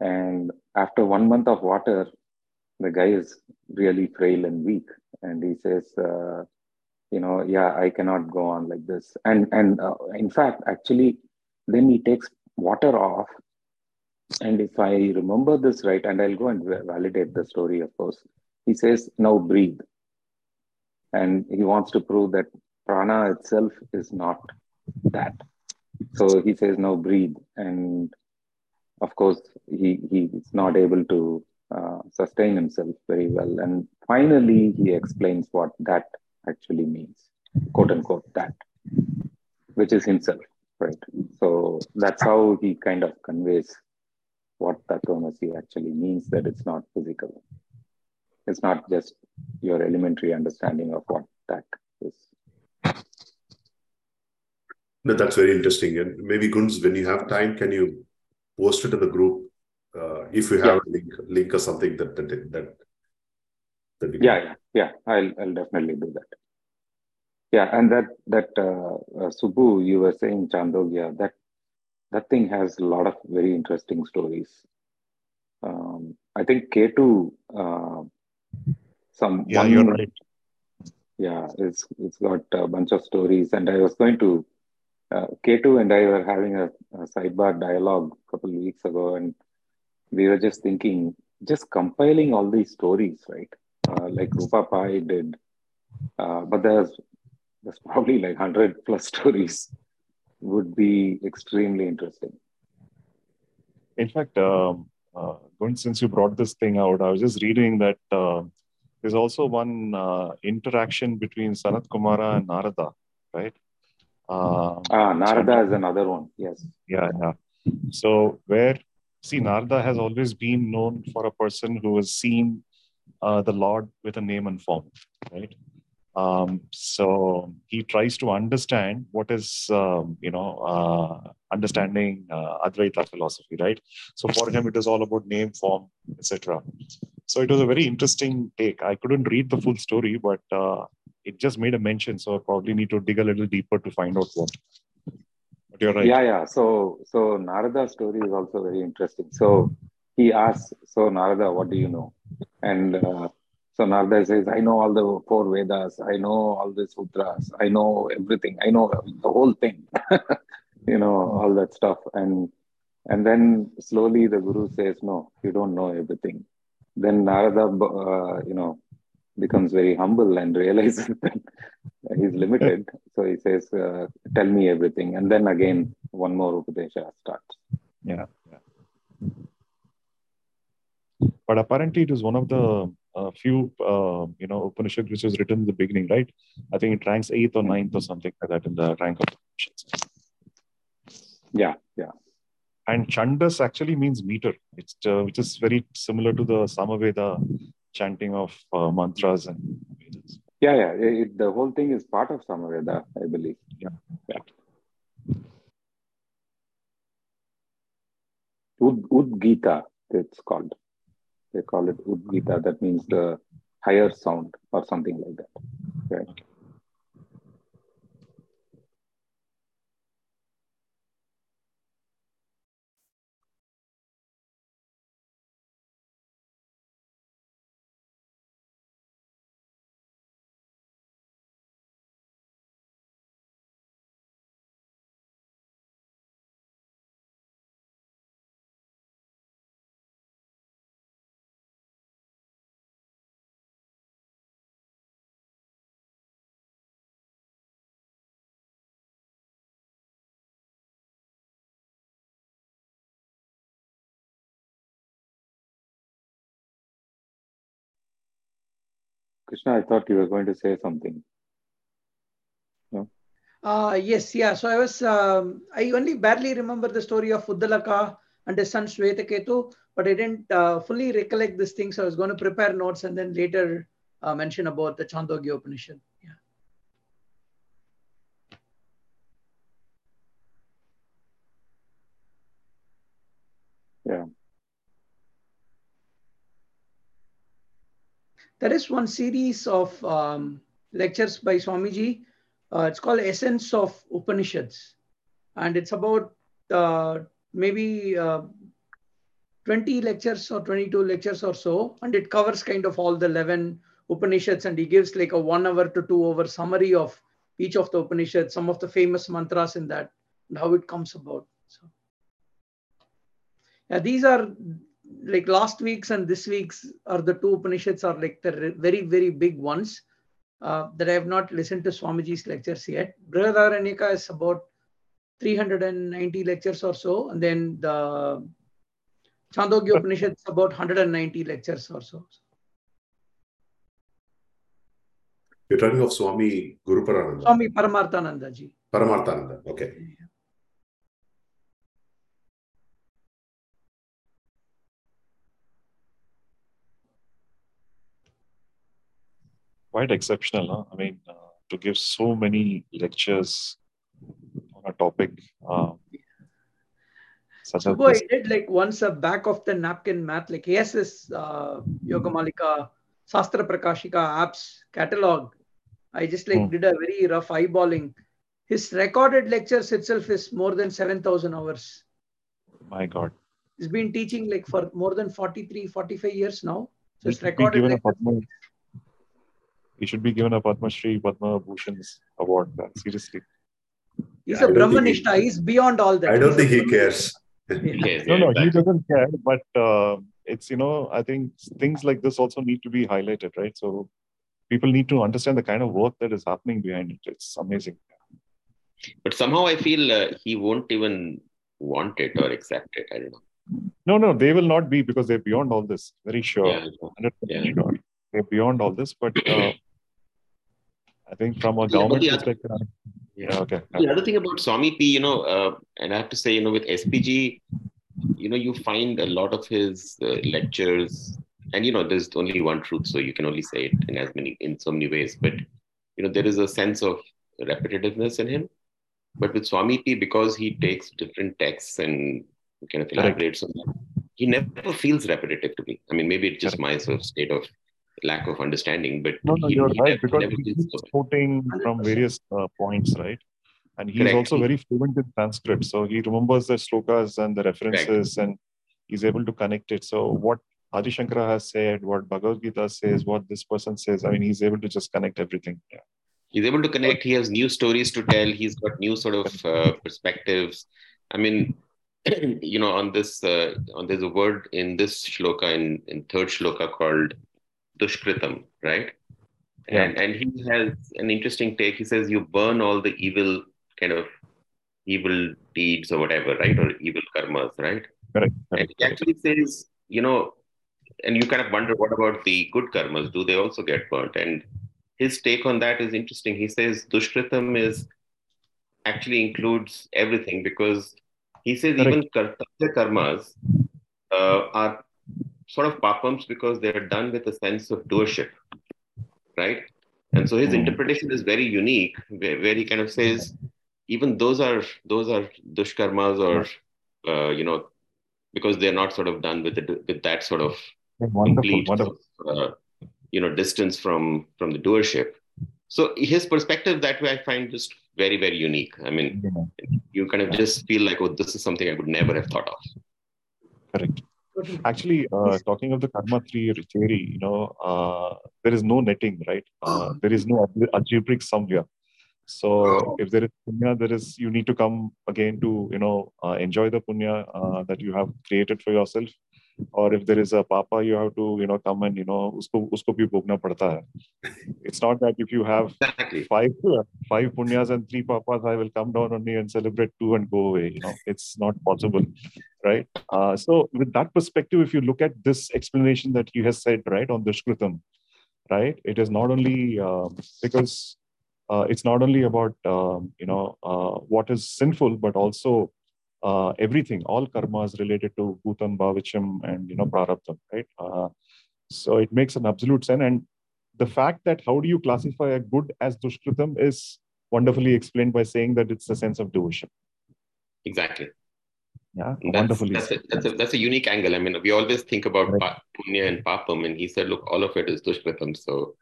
And after one month of water, the guy is really frail and weak. And he says, uh, you know, yeah, I cannot go on like this. And, and uh, in fact, actually, then he takes water off. And if I remember this right, and I'll go and validate the story, of course, he says, now breathe. And he wants to prove that prana itself is not that. So he says, now breathe. And of course, he, he is not able to uh, sustain himself very well. And finally, he explains what that actually means, quote unquote, that, which is himself, right? So that's how he kind of conveys what Tatvamasi actually means that it's not physical. It's not just your elementary understanding of what that is. No, that's very interesting. And maybe Gunz, when you have time, can you post it in the group uh, if you have yeah. a link, link or something that that that. that yeah, yeah, yeah. I'll I'll definitely do that. Yeah, and that that uh, uh, Subbu, you were saying Chandogya, that that thing has a lot of very interesting stories. Um, I think Ketu, uh, some yeah, one, you're right. Yeah, it's it's got a bunch of stories, and I was going to uh, Ketu and I were having a, a sidebar dialogue a couple of weeks ago, and we were just thinking, just compiling all these stories, right? Uh, like Rupa Pai did, uh, but there's there's probably like hundred plus stories. Would be extremely interesting. In fact, um, uh, since you brought this thing out, I was just reading that uh, there's also one uh, interaction between Sanat Kumara and Narada, right? Uh, ah, Narada so, is another one. Yes. Yeah, yeah. So where see Narada has always been known for a person who has seen uh, the Lord with a name and form, right? Um, so he tries to understand what is, um, you know, uh, understanding uh, Advaita philosophy, right? So for him, it is all about name, form, etc. So it was a very interesting take. I couldn't read the full story, but uh, it just made a mention. So I probably need to dig a little deeper to find out what. But you're right. Yeah, yeah. So, so Narada's story is also very interesting. So he asks, "So Narada, what do you know?" And uh, so Narada says, "I know all the four Vedas. I know all the sutras. I know everything. I know the whole thing. you know all that stuff." And and then slowly the Guru says, "No, you don't know everything." Then Narada, uh, you know, becomes very humble and realizes that he's limited. So he says, uh, "Tell me everything," and then again, one more upadesha starts. Yeah, yeah. But apparently, it is one of the uh, few, uh, you know, Upanishad which was written in the beginning, right? I think it ranks eighth or ninth or something like that in the rank of Upanishads. Yeah, yeah. And Chandas actually means meter, it's, uh, which is very similar to the Samaveda chanting of uh, mantras and Vedas. Yeah, yeah. It, the whole thing is part of Samaveda, I believe. Yeah, yeah. Ud, Udgita, it's called. They call it Udgita. That means the higher sound or something like that. Right. Krishna, I thought you were going to say something. Uh, yes, yeah. So I was, um, I only barely remember the story of Uddalaka and his son Shvetaketu, but I didn't uh, fully recollect this thing. So I was going to prepare notes and then later uh, mention about the Chandogya Upanishad. Yeah. Yeah. There is one series of um, lectures by Swamiji. Uh, it's called Essence of Upanishads. And it's about uh, maybe uh, 20 lectures or 22 lectures or so. And it covers kind of all the 11 Upanishads. And he gives like a one hour to two hour summary of each of the Upanishads, some of the famous mantras in that, and how it comes about. So, yeah, these are like last week's and this week's are the two Upanishads are like the very, very big ones uh, that I have not listened to Swamiji's lectures yet. Brihadaranyaka is about 390 lectures or so. And then the Chandogya Upanishad is about 190 lectures or so. You're talking of Swami Guru Parananda. Swami Paramarthananda ji. Paramarthananda. Okay. Quite exceptional, huh? I mean, uh, to give so many lectures on a topic uh, such as I did like once a back of the napkin math. Like he has this uh, Yoga Malika, Sastra Prakashika apps catalog. I just like Hmm. did a very rough eyeballing. His recorded lectures itself is more than 7,000 hours. My God. He's been teaching like for more than 43, 45 years now. So it's his should be recorded given a lectures. He should be given a Padma Shri, Padma Bhushan's award, man. Seriously. He's I a don't he- He's beyond all that. I don't think he cares. Yeah. Yes, No, yeah, no, he doesn't care. But uh, it's, you know, I think things like this also need to be highlighted, right? So people need to understand the kind of work that is happening behind it. It's amazing. But somehow I feel uh, he won't even want it or accept it. I don't know. No, no, they will not be because they're beyond all this. Very sure. Yeah, 100% Yeah. sure. They're beyond all this. But uh, I think from a Yeah, government other- perspective, yeah, okay. The other thing about Swami P, you know, uh, and I have to say, you know, with SPG, you know, you find a lot of his uh, lectures, and you know, there's only one truth, so you can only say it in as many, in so many ways. But you know, there is a sense of repetitiveness in him. But with Swami P, because he takes different texts and kind of elaborates on them, he never feels repetitive to me. I mean, maybe it's just my sort of state of lack of understanding, but No, no, he, you're he right because never he feels keeps so. quoting from various uh, points, right? And he's Correct. also very fluent in Sanskrit, so he remembers the slokas and the references, and he's able to connect it. So what Adi Shankara has said, what Bhagavad Gita says, what this person says, I mean, he's able to just connect everything. Yeah. he's able to connect he has new stories to tell he's got new sort of uh, perspectives i mean you know on this uh, on there's a word in this shloka in, in third shloka called dushkritam right Yeah. and and he has an interesting take he says you burn all the evil kind of evil deeds or whatever right or evil karmas right Correct. and he actually says, you know, and you kind of wonder what about the good karmas? Do they also get burnt? And his take on that is interesting. He says Dushkritam is actually includes everything because he says Correct. even kartavya karmas uh, are sort of papams because they're done with a sense of doership, right? And so his Hmm. interpretation is very unique, where, where he kind of says even those are those are dushkarmas or uh, you know because they're not sort of done with the, with that sort of Wonderful, complete wonderful. uh, you know, distance from from the doership. So his perspective that way I find just very, very unique. I mean, Yeah. you kind of just feel like, oh, this is something I would never have thought of. Correct. Actually, uh, talking of the karma theory, theory, you know, uh, there is no netting, right? Uh, there is no algebraic sum here. So if there is punya, there is you need to come again to you know uh, enjoy the punya uh, that you have created for yourself, or if there is a papa, you have to you know come and you know usko usko bhi bhogna padta hai. It's not that if you have Exactly. five five punyas and three papas, I will come down on me and celebrate two and go away. You know, it's not possible, right? Uh, so with that perspective, if you look at this explanation that you have said, right, on Dushkritam, right, it is not only uh, because uh, it's not only about um, you know uh, what is sinful, but also uh, everything, all karmas related to bhutam, bhavicham, and you know prarabdham, right? Uh, so it makes an absolute sense, and the fact that how do you classify a good as dushkritam is wonderfully explained by saying that it's a sense of devotion. Exactly. Yeah, That's, wonderfully. that's, a, that's, a, that's a unique angle. I mean, we always think about Right. punya and papam, and he said, look, all of it is dushkritam. So,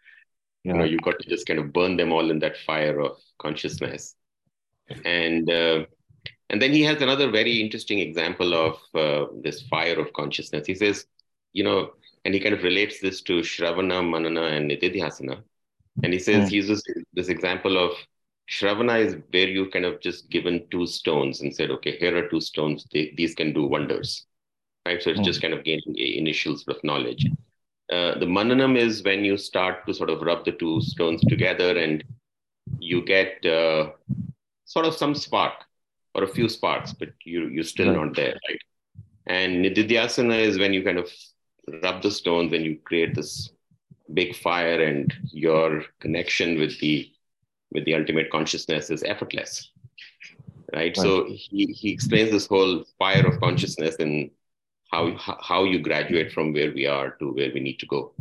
yeah. you know, you got to just kind of burn them all in that fire of consciousness. And uh, and then he has another very interesting example of uh, this fire of consciousness. He says, you know, and he kind of relates this to Shravana, Manana, and Nididhyasana. And he says, Hmm. he uses this example of Shravana is where you kind of just given two stones and said, okay, here are two stones. They, these can do wonders. Right. So it's Hmm. just kind of gaining initial sort of knowledge. Uh, the mananam is when you start to sort of rub the two stones together and you get uh, sort of some spark or a few hmm. sparks, but you, you're still Right. not there, right? And nididhyasana is when you kind of rub the stones and you create this big fire and your connection with the with the ultimate consciousness is effortless right, so he, he explains this whole fire of consciousness and how how you graduate from where we are to where we need to go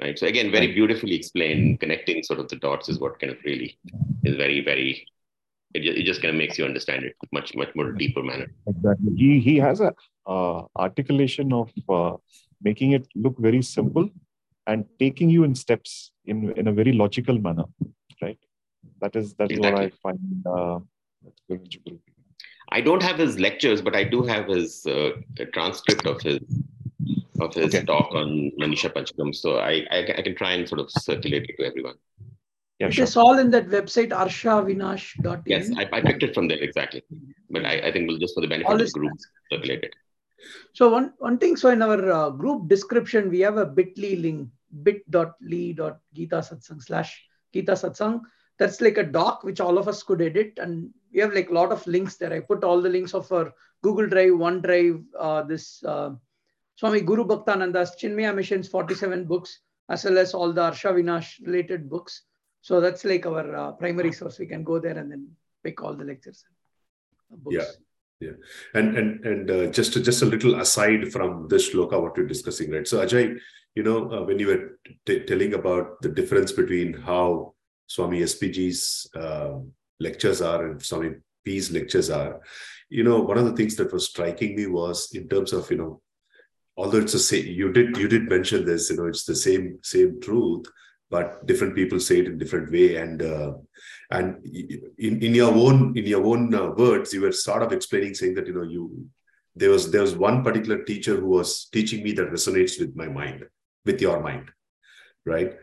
right? So again very beautifully explained connecting sort of the dots is what kind of really is very very it, it just kind of makes you understand it much much more deeper manner Exactly. He he has a uh, articulation of uh, making it look very simple and taking you in steps in in a very logical manner, right? That is that is what I find uh, very. I don't have his lectures, but I do have his uh, transcript of his of his Okay. talk on Manisha Panchakam. So I, I I can try and sort of circulate it to everyone. Yeah, It sure. is all in that website arshavinash.in. Yes, I, I picked it from there exactly. But I, I think we'll just for the benefit all of the group circulate it. So one one thing, so in our uh, group description, we have a bit.ly link, bit.ly.gita satsang slash Gita satsang. That's like a doc which all of us could edit, and we have like a lot of links there. I put all the links of our Google Drive, OneDrive, uh, this uh, Swami Guru Bhaktananda's Chinmaya Mission's 47 books, as well as all the Arsha Vinash related books. So that's like our uh, primary source. We can go there and then pick all the lectures. and Books. Yeah. Yeah, and and and uh, just to, just a little aside from this shloka, what we're discussing, right? So Ajay, you know, uh, when you were t- telling about the difference between how Swami SPG's uh, lectures are and Swami P's lectures are, you know, one of the things that was striking me was in terms of you know, although it's the same, you did you did mention this, you know, it's the same same truth, but different people say it in different way, and uh, and in, in your own in your own uh, words you were sort of explaining saying that you know you there was there was one particular teacher who was teaching me that resonates with my mind with your mind right?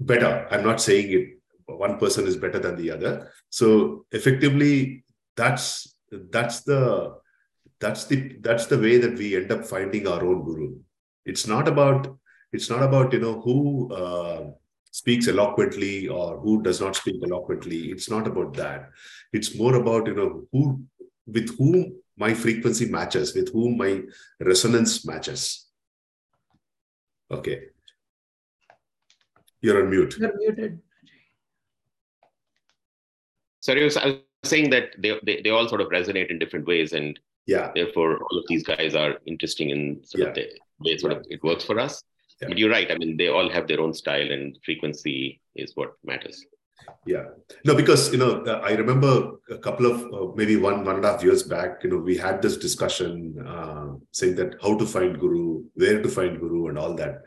Better. I'm not saying it one person is better than the other. So effectively that's that's the that's the that's the way that we end up finding our own guru. It's not about it's not about you know who uh, speaks eloquently or who does not speak eloquently. It's not about that. It's more about you know who with whom my frequency matches with whom my resonance matches. Okay. You're on mute. You're muted. Sorry, I was, I was saying that they, they they all sort of resonate in different ways, and yeah. therefore all of these guys are interesting in sort of the way sort of it works for us. Yeah. But you're right. I mean, they all have their own style, and frequency is what matters. Yeah, no, because you know, uh, I remember a couple of uh, maybe one one and a half years back. You know, we had this discussion uh, saying that how to find guru, where to find guru, and all that.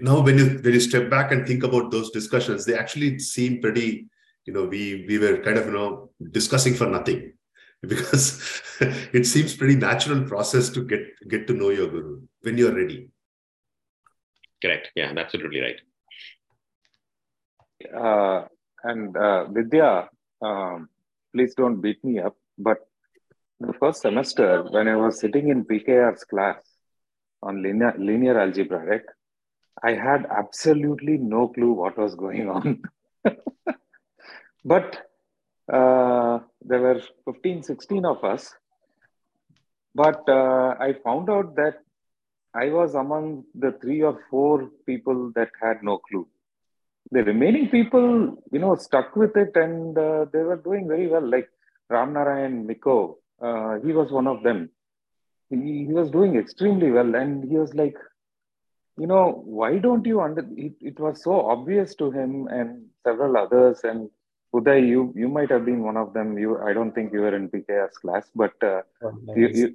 now when you when you step back and think about those discussions, they actually seem pretty. You know, we we were kind of you know discussing for nothing because it seems pretty natural process to get get to know your guru when you're ready. Correct. Yeah, absolutely right. Uh, and uh, Vidya, um, please don't beat me up, but the first semester when I was sitting in PKR's class on linear, linear algebra, right, I had absolutely no clue what was going on. but uh, there were 15, 16 of us. But uh, I found out that I was among the three or four people that had no clue. The remaining people, you know, stuck with it and uh, they were doing very well. Like Ram Narayan Miko, uh, he was one of them. He, he was doing extremely well. And he was like, you know, why don't you under it, it was so obvious to him and several others. And Uday, you you might have been one of them. You I don't think you were in PKS class, but uh, oh, nice. you, you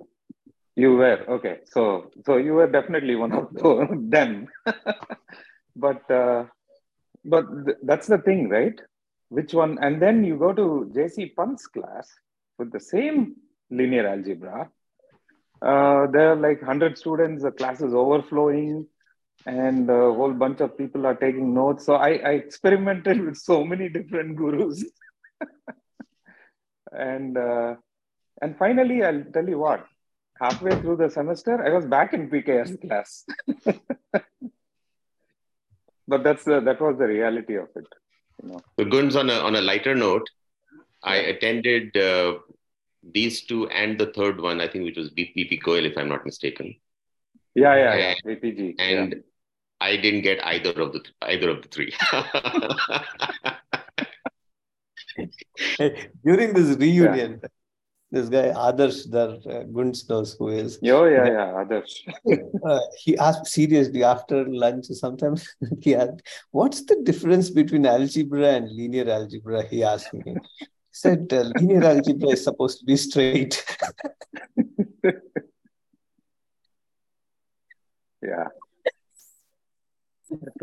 you were okay. So so you were definitely one of them. but uh, but th- that's the thing, right? Which one? And then you go to JC Pant's class with the same linear algebra. Uh, there are like 100 students, the class is overflowing and a whole bunch of people are taking notes. So I, I experimented with so many different gurus. and uh, and finally, I'll tell you what, halfway through the semester, I was back in PKS class. but that's the, that was the reality of it. You know. So, Gunz, on a, on a lighter note, I attended uh, these two and the third one, I think, which was BP Goel, if I'm not mistaken. Yeah, yeah, yeah. BPG. And yeah. I didn't get either of the either of the three. During this reunion, yeah. This guy Adarsh, the uh, Gunz knows who is. Oh yeah, yeah, Adarsh. uh, he asked seriously after lunch. Sometimes he asked, "What's the difference between algebra and linear algebra?" He asked me. He said, uh, "Linear algebra is supposed to be straight." yeah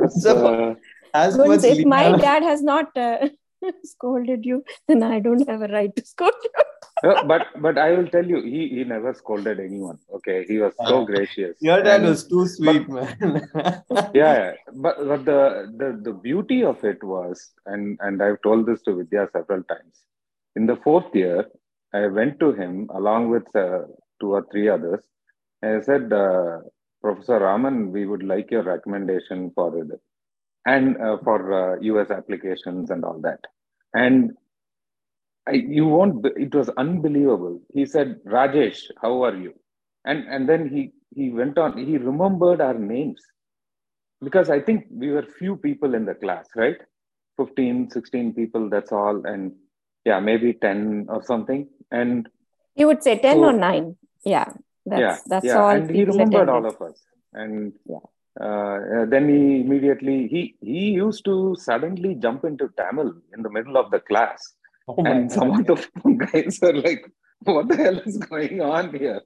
so, uh, as much if my dad has not uh, scolded you, then I don't have a right to scold you. no, but but I will tell you, he he never scolded anyone. Okay, he was so gracious. Your dad and, was too sweet, but, man. yeah, but but the, the the beauty of it was, and and I've told this to Vidya several times. In the fourth year, I went to him along with uh, two or three others. And I said, uh, Professor Raman, we would like your recommendation for it and uh, for uh, US applications and all that. And I, you won't, it was unbelievable. He said, Rajesh, how are you? And, and then he, he went on, he remembered our names because I think we were few people in the class, right? 15, 16 people, that's all. And yeah, maybe 10 or something. And you would say 10 so, or 9. Yeah. That's, yeah, that's yeah. all. And he remembered all of us. And yeah. Uh, then he immediately he he used to suddenly jump into Tamil in the middle of the class, oh and God. some of the guys are like, "What the hell is going on here?"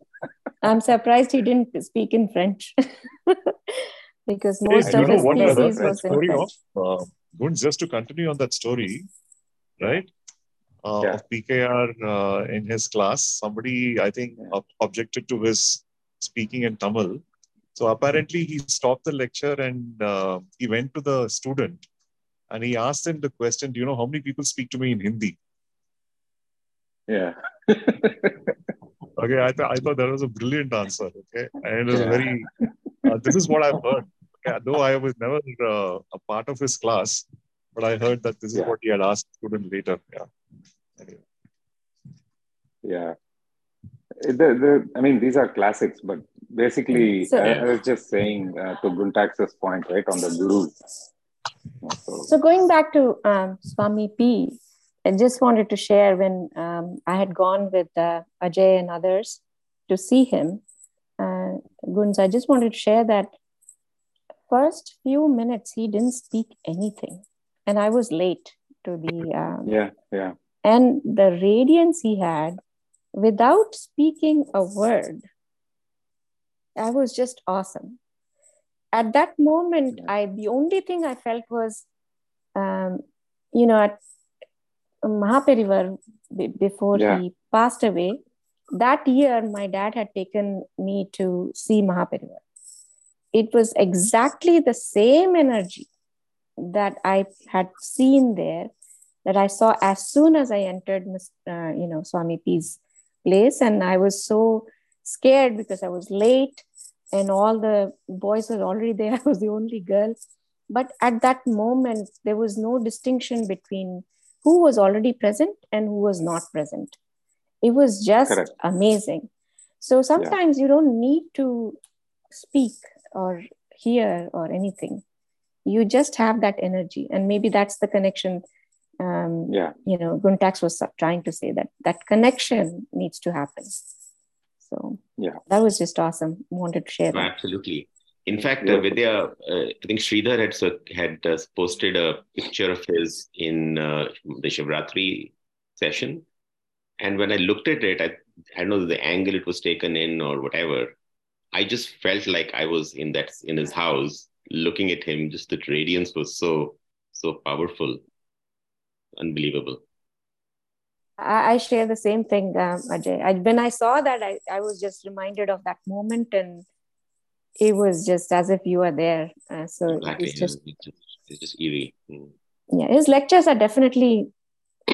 I'm surprised he didn't speak in French because most hey, of his thesis was in French. Of, uh, just to continue on that story, right? uh, yeah. of PKR uh, in his class. Somebody, I think, yeah. objected to his speaking in Tamil. So apparently, he stopped the lecture and uh, he went to the student and he asked him the question Do you know how many people speak to me in Hindi? Yeah. okay, I, th- I thought that was a brilliant answer. Okay. And it was yeah. very, uh, this is what I've heard. Okay, though I was never uh, a part of his class, but I heard that this is what he had asked student later. Yeah. Yeah. The, the, I mean, these are classics, but basically, so, I, I, was just saying uh, to Guntax's point, right, on the gurus. So, so going back to um, Swami P, I just wanted to share when um, I had gone with uh, Ajay and others to see him. Uh, Gunz, I just wanted to share that first few minutes he didn't speak anything, and I was late to the um, yeah yeah and the radiance he had without speaking a word. I was just awesome. at that moment, I the only thing I felt was, um, you know, at Mahaperiyava before Yeah. he passed away, that year my dad had taken me to see Mahaperiyava. It was exactly the same energy that I had seen there that I saw as soon as I entered, uh, you know, Swami P's place, and I was so scared because I was late, and all the boys were already there. I was the only girl, but at that moment there was no distinction between who was already present and who was not present. It was just Correct. amazing. So sometimes you don't need to speak or hear or anything. You just have that energy, and maybe that's the connection um, Yeah. you know guntax was trying to say that that connection needs to happen so Yeah. that was just awesome wanted to share No, that absolutely. In fact, Yeah. uh, Vidya, uh, I think Sridhar had cir- had uh, posted a picture of his in uh, the Shivratri session, and when I looked at it, I, I don't know the angle it was taken in or whatever. I just felt like I was in that in his house, looking at him. Just the radiance was so so powerful, unbelievable. I, I share the same thing um, ajay I, when i saw that I, I was just reminded of that moment and it was just as if you were there uh, so Exactly. it's just. It's just, eerie. Mm. yeah his lectures are definitely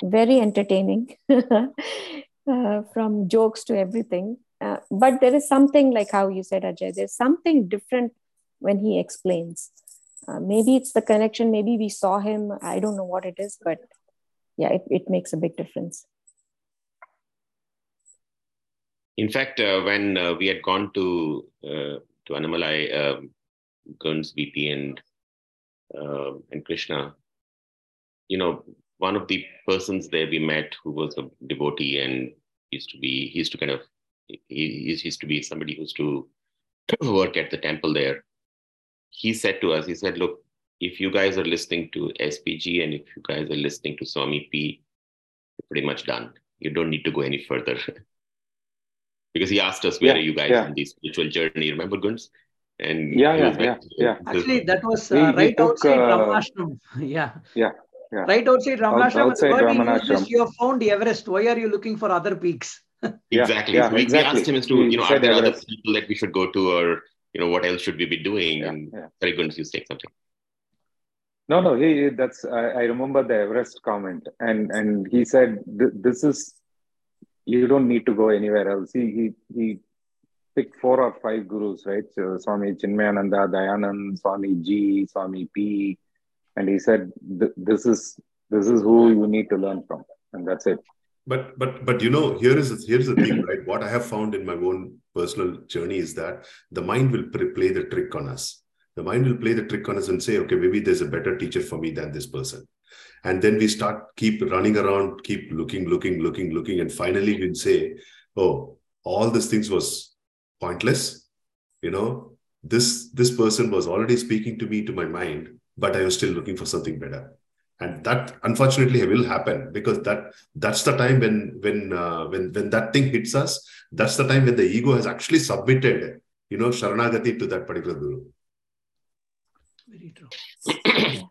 very entertaining uh, from jokes to everything uh, but there is something like how you said ajay there's something different when he explains uh, maybe it's the connection maybe we saw him i don't know what it is but yeah it, it makes a big difference In fact, uh, when uh, we had gone to uh, to Annamalai, um, Guns, VP, and uh, and Krishna, you know, one of the persons there we met who was a devotee and used to be he used to kind of he, he used to be somebody who used to work at the temple there. He said to us, he said, "Look, if you guys are listening to SPG and if you guys are listening to Swami P, you're pretty much done. You don't need to go any further." because he asked us, "Where Yeah, are you guys yeah. on this spiritual journey?" Remember, Guns? And Yeah, yeah, yeah, yeah. Actually, that was He- uh, he right took, outside uh, Ramanashram. yeah. Yeah, yeah. Right outside Ramanashram. outside the word he used is, Ramanashram. you have found Everest. Why are you looking for other peaks? Exactly. yeah, so we, we exactly. asked him as to, He you know, are said there other Everest. people that we should go to, or you know, what else should we be doing? Yeah, and yeah. very good, you say something. No, no, he that's I, I remember the Everest comment, and and he said this is you don't need to go anywhere else. He he he picked four or five gurus, right? So Swami Chinmayananda, Dayanand, Swami G, Swami P, and he said this is this is who you need to learn from, and that's it. But but but you know, here is here's the thing, right? What I have found in my own personal journey is that the mind will play the trick on us. The mind will play the trick on us and say, okay, maybe there's a better teacher for me than this person. And then we start keep running around, keep looking, looking, looking, looking, and finally we'll say, oh, all these things was pointless. You know, this this person was already speaking to me to my mind, but I was still looking for something better and that unfortunately will happen because that that's the time when when uh, when when that thing hits us that's the time when the ego has actually submitted you know sharanagati to that particular guru Very true.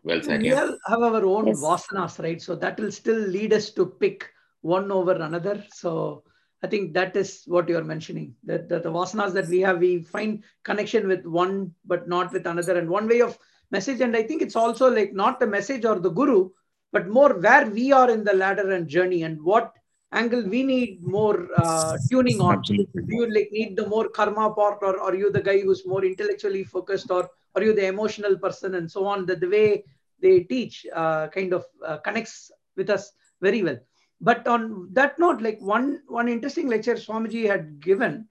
well said. We Yeah. all have our own Yes. vasanas, right? So that will still lead us to pick one over another. So I think that is what you are mentioning. That, that the vasanas that we have, we find connection with one, but not with another. And one way of message, and I think it's also like not the message or the guru, but more where we are in the ladder and journey and what angle we need more uh, tuning on. Do you like need the more karma part, or are you the guy who's more intellectually focused, or are you the emotional person, and so on? That the way they teach uh, kind of uh, connects with us very well. But on that note, like one one interesting lecture Swamiji had given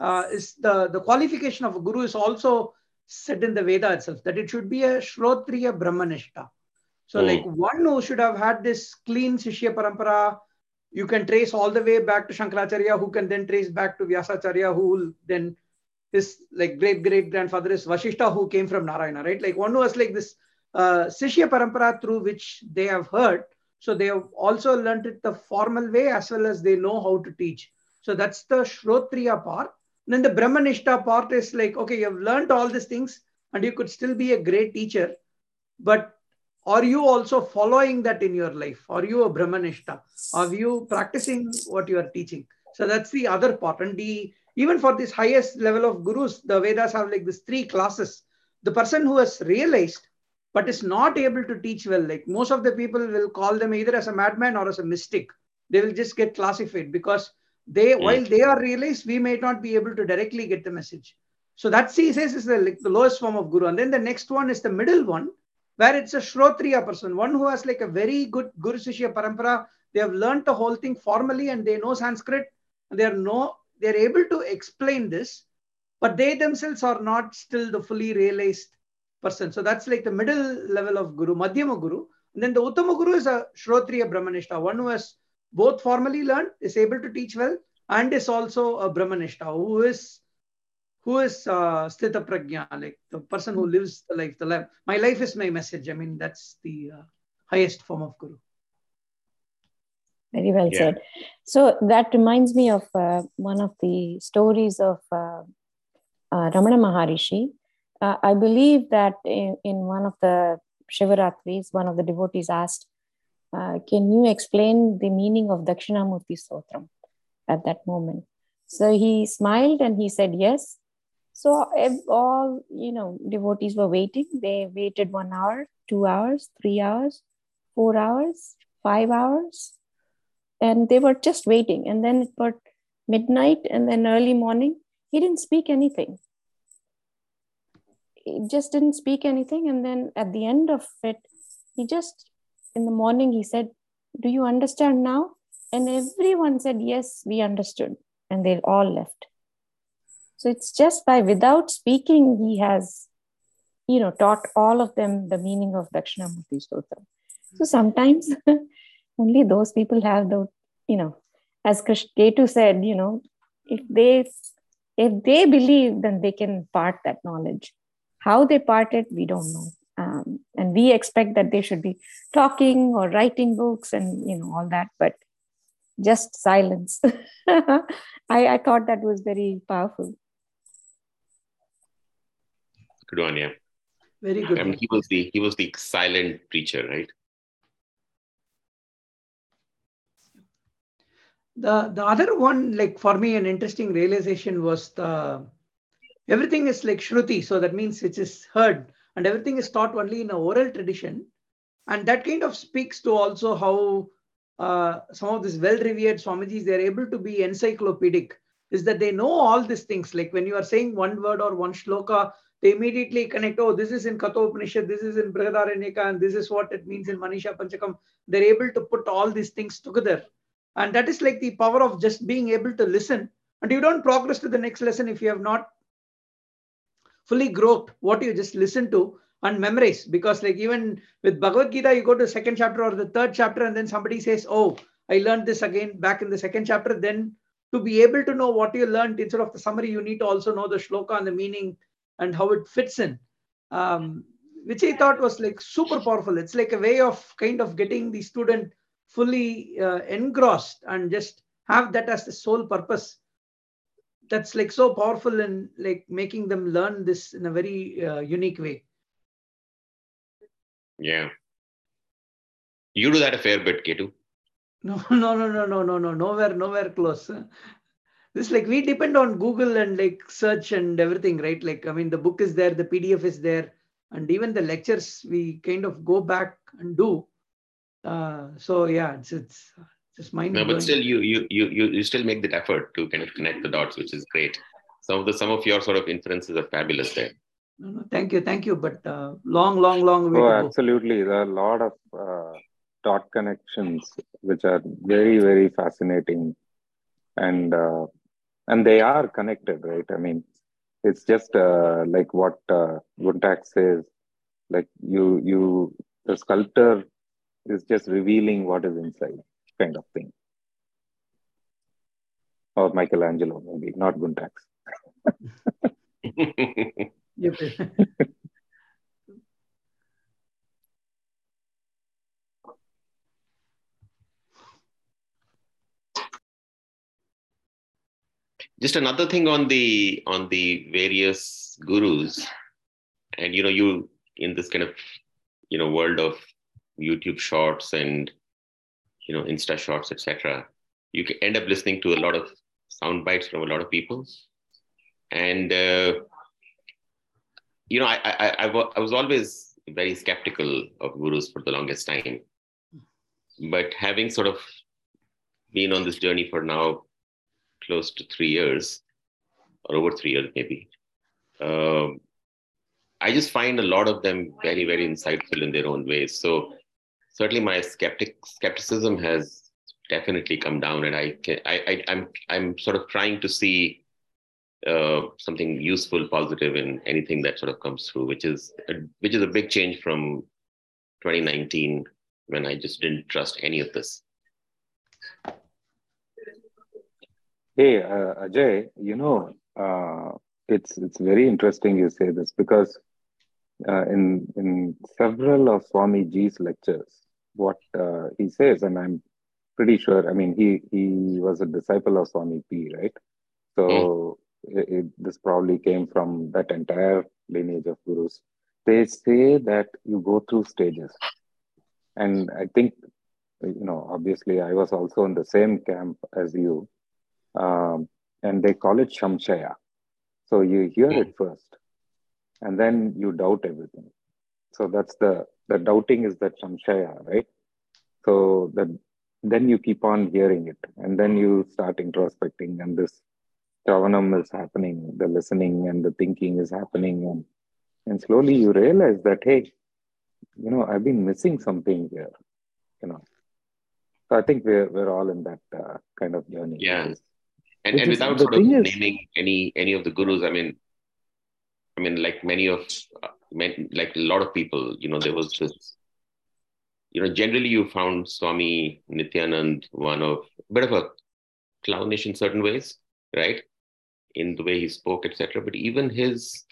uh, is the the qualification of a guru is also said in the Veda itself that it should be a Shrotriya Brahmanishta. So, Mm. like one who should have had this clean Shishya Parampara, you can trace all the way back to Shankaracharya, who can then trace back to Vyasacharya, who will then his like great great grandfather is Vashishta, who came from Narayana, right? Like one was like this uh, Shishya Parampara through which they have heard. So they have also learned it the formal way as well as they know how to teach. So that's the Shrotriya part. And Then the Brahmanishta part is like, okay, you've learned all these things. and you could still be a great teacher. But are you also following that in your life? Are you a Brahmanishta? Are you practicing what you are teaching? So that's the other part. And the even for this highest level of gurus, the Vedas have like these three classes. The person who has realized but is not able to teach well, like most of the people will call them either as a madman or as a mystic. They will just get classified because they, mm. while they are realized, we may not be able to directly get the message. So that he says is the, like, the lowest form of guru. And then the next one is the middle one, where it's a Shrotriya person, one who has like a very good Guru Sishya Parampara. They have learned the whole thing formally and they know Sanskrit. And they are no they're able to explain this, but they themselves are not still the fully realized person. So that's like the middle level of Guru, Madhyama Guru. And then the Uttama Guru is a Shrotriya Brahmanishta, one who has both formally learned, is able to teach well, and is also a Brahmanishta, who is who is uh, Sthita Prajna, like the person who lives the life. The life. My life is my message. I mean, that's the uh, highest form of Guru. Very well yeah. said. So that reminds me of uh, one of the stories of uh, uh, Ramana Maharishi. Uh, I believe that in, in, one of the Shivaratris, one of the devotees asked, uh, Can you explain the meaning of Dakshinamurti stotram at that moment? So he smiled and he said, Yes. So all you know devotees were waiting. They waited one hour, two hours, three hours, four hours, five hours, and they were just waiting. And then it got midnight and then early morning he didn't speak anything. He just didn't speak anything. And then at the end of it he just in the morning he said do you understand now? And everyone said yes we understood. And they all left. So it's just by without speaking he has you know taught all of them the meaning of dakshinamurti stotra so sometimes only those people have the you know as Ketu said you know if they if they believe then they can part that knowledge. How they part it we don't know. Um, and we expect that they should be talking or writing books and you know all that but just silence. I, I thought that was very powerful. Good one yeah very good. I mean, he was the he was the silent preacher right the the other one like for me an interesting realization was the everything is like shruti so that means it is heard and everything is taught only in a oral tradition. And that kind of speaks to also how uh, some of these well-revered swamijis they're able to be encyclopedic is that they know all these things. Like when you are saying one word or one shloka they immediately connect oh this is in kathopanishad this is in brihadaranyaka and this is what it means in manisha panchakam. They're able to put all these things together and that is like the power of just being able to listen. And you don't progress to the next lesson if you have not fully groped what you just listened to and memorize. Because like even with Bhagavad Gita, you go to the second chapter or the third chapter, and then somebody says, Oh, I learned this again back in the second chapter. Then to be able to know what you learned instead of the summary, you need to also know the shloka and the meaning and how it fits in. Um, which I thought was like super powerful. It's like a way of kind of getting the student fully uh, engrossed and just have that as the sole purpose. That's like so powerful in like making them learn this in a very uh, unique way. Yeah. You do that a fair bit ketu. No no no no no no no nowhere nowhere close. This like we depend on google and like search and everything right? Like i mean the book is there the pdf is there and even the lectures we kind of go back and do uh, so yeah, it's it's just mind. No, but still, you you you you still make that effort to kind of connect the dots, which is great. Some of the some of your sort of inferences are fabulous there. No, no, thank you, thank you. But uh, long, long, long way. Oh, absolutely. There are a lot of uh, dot connections which are very, very fascinating, and uh, and they are connected, right? I mean, it's just uh, like what uh, Guntak says. Like you, you, the sculptor is just revealing what is inside, kind of thing. Or Michelangelo, maybe, not Guntax. Just another thing on the on the various gurus and you know, you in this kind of you know world of YouTube shorts and you know Insta shorts, etc. You can end up listening to a lot of sound bites from a lot of people, and uh, you know, I, I, I, I was always very skeptical of gurus for the longest time, but having sort of been on this journey for now close to three years, or over three years maybe. Um, I just find a lot of them very, very insightful in their own ways. So certainly my skeptic skepticism has definitely come down, and I, can, I, I I'm I'm sort of trying to see uh, something useful, positive in anything that sort of comes through, which is a, which is a big change from 2019 when I just didn't trust any of this. Hey, uh, Ajay, you know, uh, it's it's very interesting you say this because uh, in in several of Swami Ji's lectures, what uh, he says, and I'm pretty sure. I mean, he he was a disciple of Swami P, right? So mm. it, it, this probably came from that entire lineage of gurus. They say that you go through stages, and I think you know. Obviously, I was also in the same camp as you, um, and they call it shamshaya. So you hear it first, and then you doubt everything. So that's the the doubting is that samshaya, right? So that then you keep on hearing it, and then you start introspecting, and this shravanam is happening, the listening and the thinking is happening, and and slowly you realize that hey, you know, I've been missing something here, you know. So I think we're we're all in that uh, kind of journey. Yeah, and, and without sort of naming any any of the gurus, I mean, I mean, like many of, uh, like a lot of people, you know, there was this, you know, generally you found Swami Nityanand one of bit of a clownish in certain ways, right? In the way he spoke, etc. But even his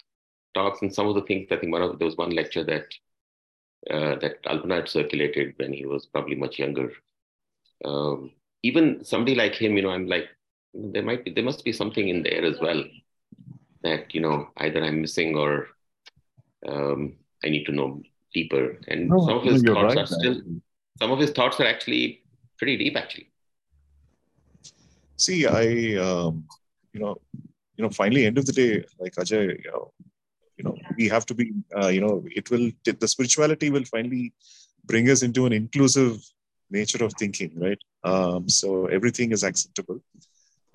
talks and some of the things, I think one of there was one lecture that uh, that Alpana had circulated when he was probably much younger. Um, even somebody like him, you know, I'm like, there might be, there must be something in there as well that you know either I'm missing or um, I need to know deeper. And no, some of his thoughts right, are still some of his thoughts are actually pretty deep, actually. See, I um, you know, you know, finally, end of the day, like Ajay, you know, you know, we have to be, uh, you know, it will the spirituality will finally bring us into an inclusive nature of thinking, right? Um, so everything is acceptable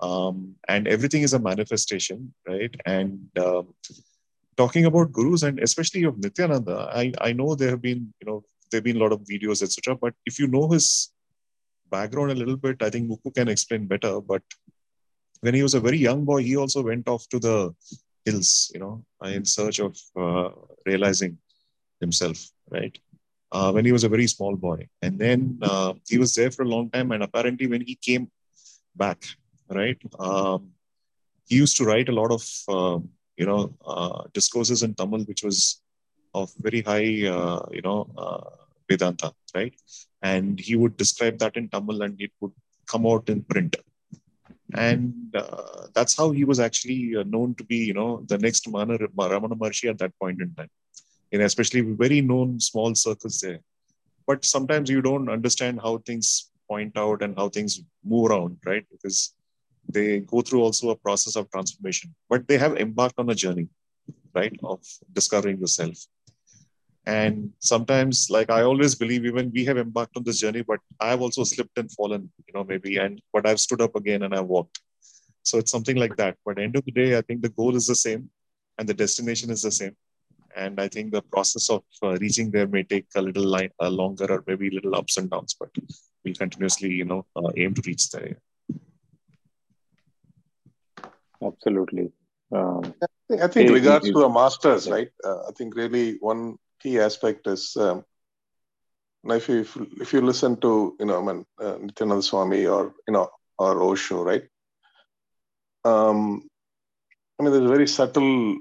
um, and everything is a manifestation, right? And um, talking about gurus and especially of Nityananda, I, I know there have been, you know, there have been a lot of videos, etc. But if you know his background a little bit, I think Mukku can explain better. But when he was a very young boy, he also went off to the hills, you know, in search of uh, realizing himself, right? Uh, when he was a very small boy. And then uh, he was there for a long time. And apparently, when he came back, right? Um, he used to write a lot of, uh, you know, uh, discourses in Tamil, which was of very high, uh, you know, uh, Vedanta, right? And he would describe that in Tamil and it would come out in print. And uh, that's how he was actually uh, known to be, you know, the next Mana, Ramana Maharshi at that point in time. In especially very known small circles there. But sometimes you don't understand how things point out and how things move around, right? Because they go through also a process of transformation, but they have embarked on a journey, right, of discovering yourself. And sometimes, like I always believe, even we have embarked on this journey, but I have also slipped and fallen, you know, maybe, and but I've stood up again and I've walked. So it's something like that. But end of the day, I think the goal is the same, and the destination is the same. And I think the process of uh, reaching there may take a little line, uh, longer, or maybe little ups and downs, but we continuously, you know, uh, aim to reach there. Absolutely. Um, I think, I think it, regards it, to the masters, right? Uh, I think really one key aspect is um, if you if you listen to you know I mean uh, Nityananda Swami or you know or Osho, right? Um, I mean, there's a very subtle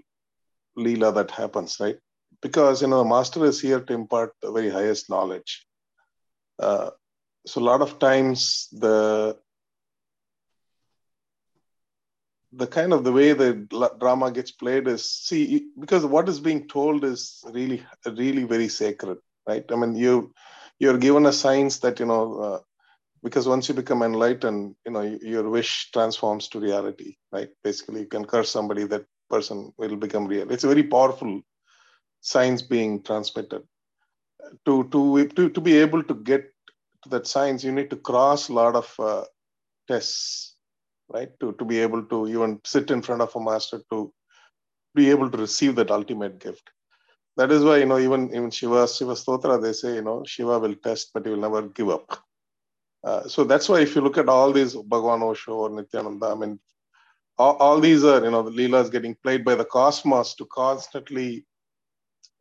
lila that happens, right? Because you know, the master is here to impart the very highest knowledge. Uh, so a lot of times the the kind of the way the drama gets played is see because what is being told is really really very sacred right? I mean you you're given a science that you know uh, because once you become enlightened you know your wish transforms to reality right? Basically you can curse somebody that person will become real. It's a very powerful science being transmitted. To to to, to be able to get to that science you need to cross a lot of uh, tests right? To, to be able to even sit in front of a master to be able to receive that ultimate gift. That is why, you know, even even Shiva, Shiva Stotra, they say, you know, Shiva will test, but he will never give up. Uh, so that's why if you look at all these Bhagavan Osho or Nityananda, I mean, all, all these are, you know, the Leelas getting played by the cosmos to constantly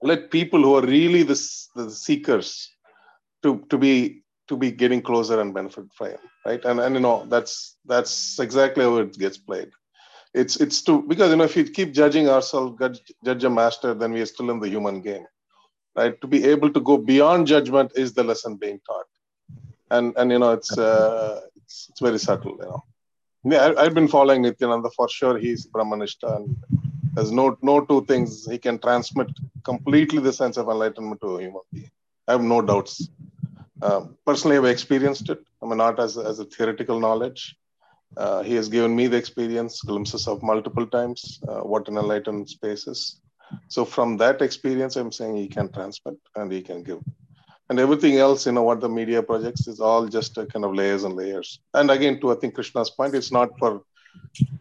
let people who are really the, the seekers to, to be to be getting closer and benefit him, right? And and you know that's that's exactly how it gets played. It's it's to because you know if you keep judging ourselves, judge, judge a master, then we are still in the human game, right? To be able to go beyond judgment is the lesson being taught, and and you know it's uh, it's, it's very subtle, you know. Yeah, I, have been following Nityananda for sure. He's Brahmanishta, and there's no no two things he can transmit completely the sense of enlightenment to a human being. I have no doubts um, personally, I've experienced it. I mean, not as, as a theoretical knowledge. Uh, he has given me the experience, glimpses of multiple times, uh, what an enlightened space is. So from that experience, I'm saying he can transmit and he can give. And everything else, you know, what the media projects is all just kind of layers and layers. And again, to I think Krishna's point, it's not for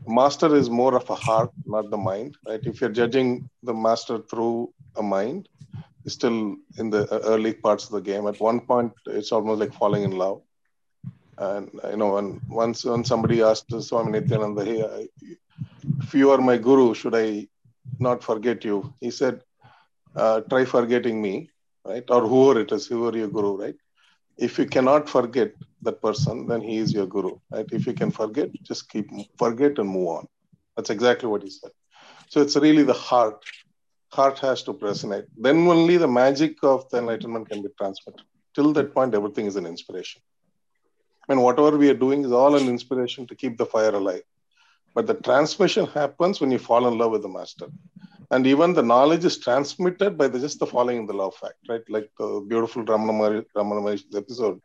master is more of a heart, not the mind. Right? If you're judging the master through a mind, still in the early parts of the game. At one point, it's almost like falling in love. And you know, when once when somebody asked Swami Nityananda, "Hey, if you are my guru, should I not forget you?" He said, uh, "Try forgetting me, right? Or whoever it is, whoever your guru, right? If you cannot forget that person, then he is your guru, right? If you can forget, just keep forget and move on. That's exactly what he said. So it's really the heart heart has to resonate. Then only the magic of the enlightenment can be transmitted. Till that point, everything is an inspiration. Mean, whatever we are doing is all an inspiration to keep the fire alive. But the transmission happens when you fall in love with the master. And even the knowledge is transmitted by the, just the falling in the love fact, right? Like the beautiful Ramana Maharshi episode,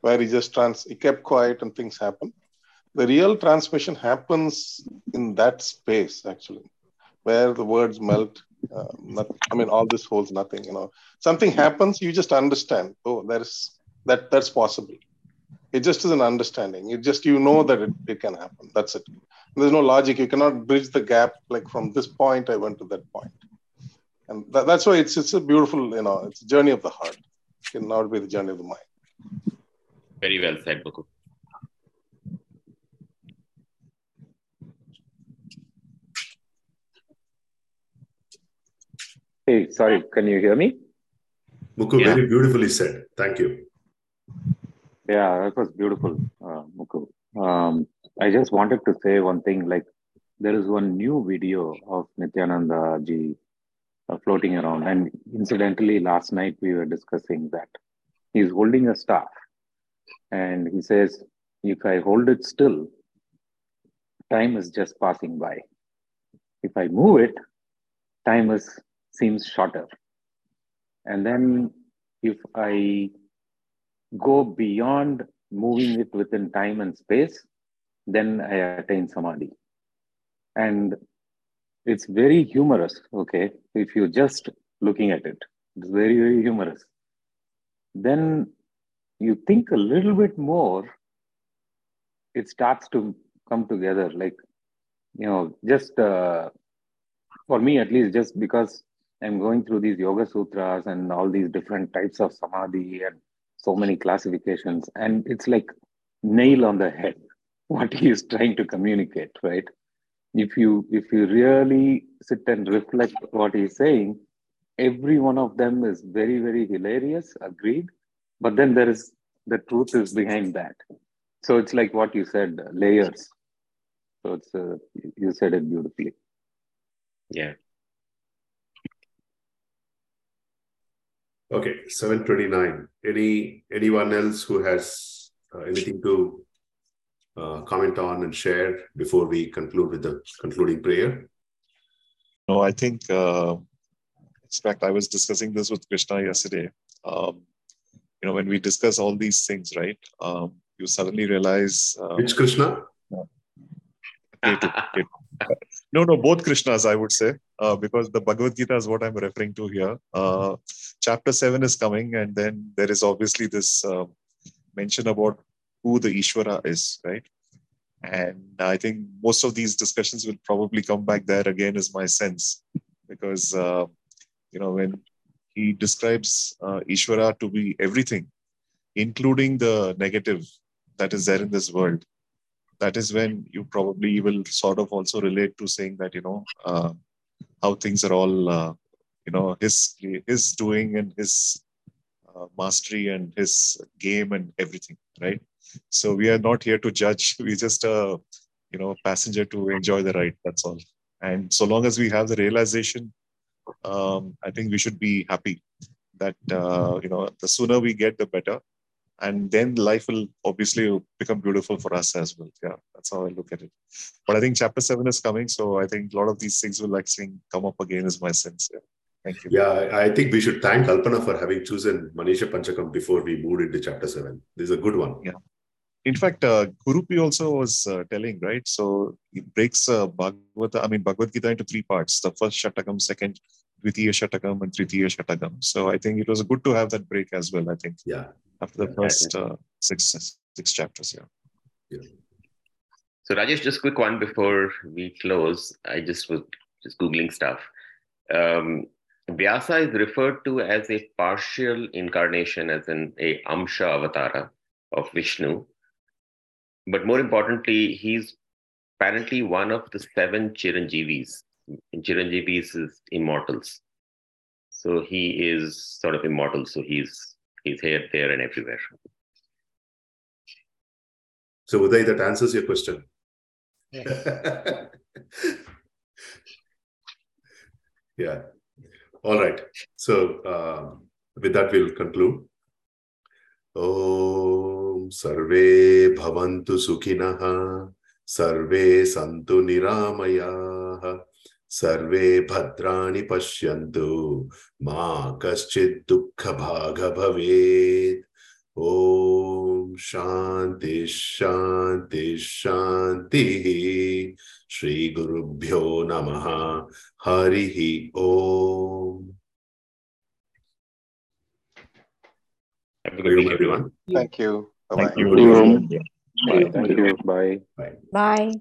where he just trans, he kept quiet and things happen. The real transmission happens in that space, actually, where the words melt uh, not, I mean, all this holds nothing. You know, something happens, you just understand. Oh, there's that. That's possible. It just is an understanding. It just you know that it, it can happen. That's it. There's no logic. You cannot bridge the gap like from this point I went to that point. And that, that's why it's it's a beautiful. You know, it's a journey of the heart. It cannot be the journey of the mind. Very well said, Mukul. Hey, sorry, can you hear me? Muku, yeah. very beautifully said. Thank you. Yeah, that was beautiful, uh, Muku. Um, I just wanted to say one thing. Like, there is one new video of Nityananda ji uh, floating around, and incidentally, last night we were discussing that he's holding a staff, and he says, "If I hold it still, time is just passing by. If I move it, time is seems shorter. And then if I go beyond moving it within time and space, then I attain samadhi. And it's very humorous, okay? If you're just looking at it, it's very, very humorous. Then you think a little bit more, it starts to come together. Like, you know, just uh, for me at least, just because I'm going through these yoga sutras and all these different types of samadhi and so many classifications. And it's like nail on the head what he is trying to communicate, right? If you if you really sit and reflect what he's saying, every one of them is very, very hilarious, agreed. But then there is the truth is behind that. So it's like what you said, layers. So it's uh, you said it beautifully. Yeah. Okay, 729. Any anyone else who has uh, anything to uh, comment on and share before we conclude with the concluding prayer? No, I think, uh, in fact, I was discussing this with Krishna yesterday. Um, you know, when we discuss all these things, right, um, you suddenly realize. Um, Which Krishna? No, no, both Krishnas, I would say, uh, because the Bhagavad Gita is what I'm referring to here. Uh, chapter 7 is coming, and then there is obviously this uh, mention about who the Ishvara is, right? And I think most of these discussions will probably come back there again, is my sense, because, uh, you know, when he describes uh, Ishvara to be everything, including the negative that is there in this world, that is when you probably will sort of also relate to saying that, you know, uh, how things are all, uh, you know, his, his doing and his uh, mastery and his game and everything, right? So we are not here to judge. We're just a, you know, passenger to enjoy the ride. That's all. And so long as we have the realization, um, I think we should be happy that uh, you know the sooner we get, the better. And then life will obviously become beautiful for us as well. Yeah, that's how I look at it. But I think chapter seven is coming, so I think a lot of these things will actually come up again. Is my sense. Yeah. Thank you. Yeah, I think we should thank Kalpana for having chosen Manisha Panchakam before we moved into chapter seven. This is a good one. Yeah in fact, uh, Gurupi also was uh, telling, right? So he breaks uh, Bhagavad, I mean, Bhagavad Gita into three parts. The first Shatakam, second Dvitiya Shatakam, and Tritiya Shatakam. So I think it was good to have that break as well, I think. Yeah. After the first uh, six, six chapters, yeah. yeah. So Rajesh, just quick one before we close. I just was just Googling stuff. Um, Vyasa is referred to as a partial incarnation, as in a Amsha avatara of Vishnu but more importantly, he's apparently one of the seven Chiranjeevis. Chiranjeevis is immortals. So he is sort of immortal. So he's he's here, there, and everywhere. So Uday, that answers your question. Yeah. yeah. All right. So um, with that, we'll conclude. ॐ सर्वे भवन्तु सुखिनः सर्वे सन्तु निरामयाः सर्वे भद्राणि पश्यन्तु मा कश्चित् दुःखभाग भवेत् ॐ शान्ति शान्ति शान्तिः श्रीगुरुभ्यो नमः हरिः ॐ. Thank you. Bye-bye. Thank you. Bye. Thank you. Bye. Bye. Bye.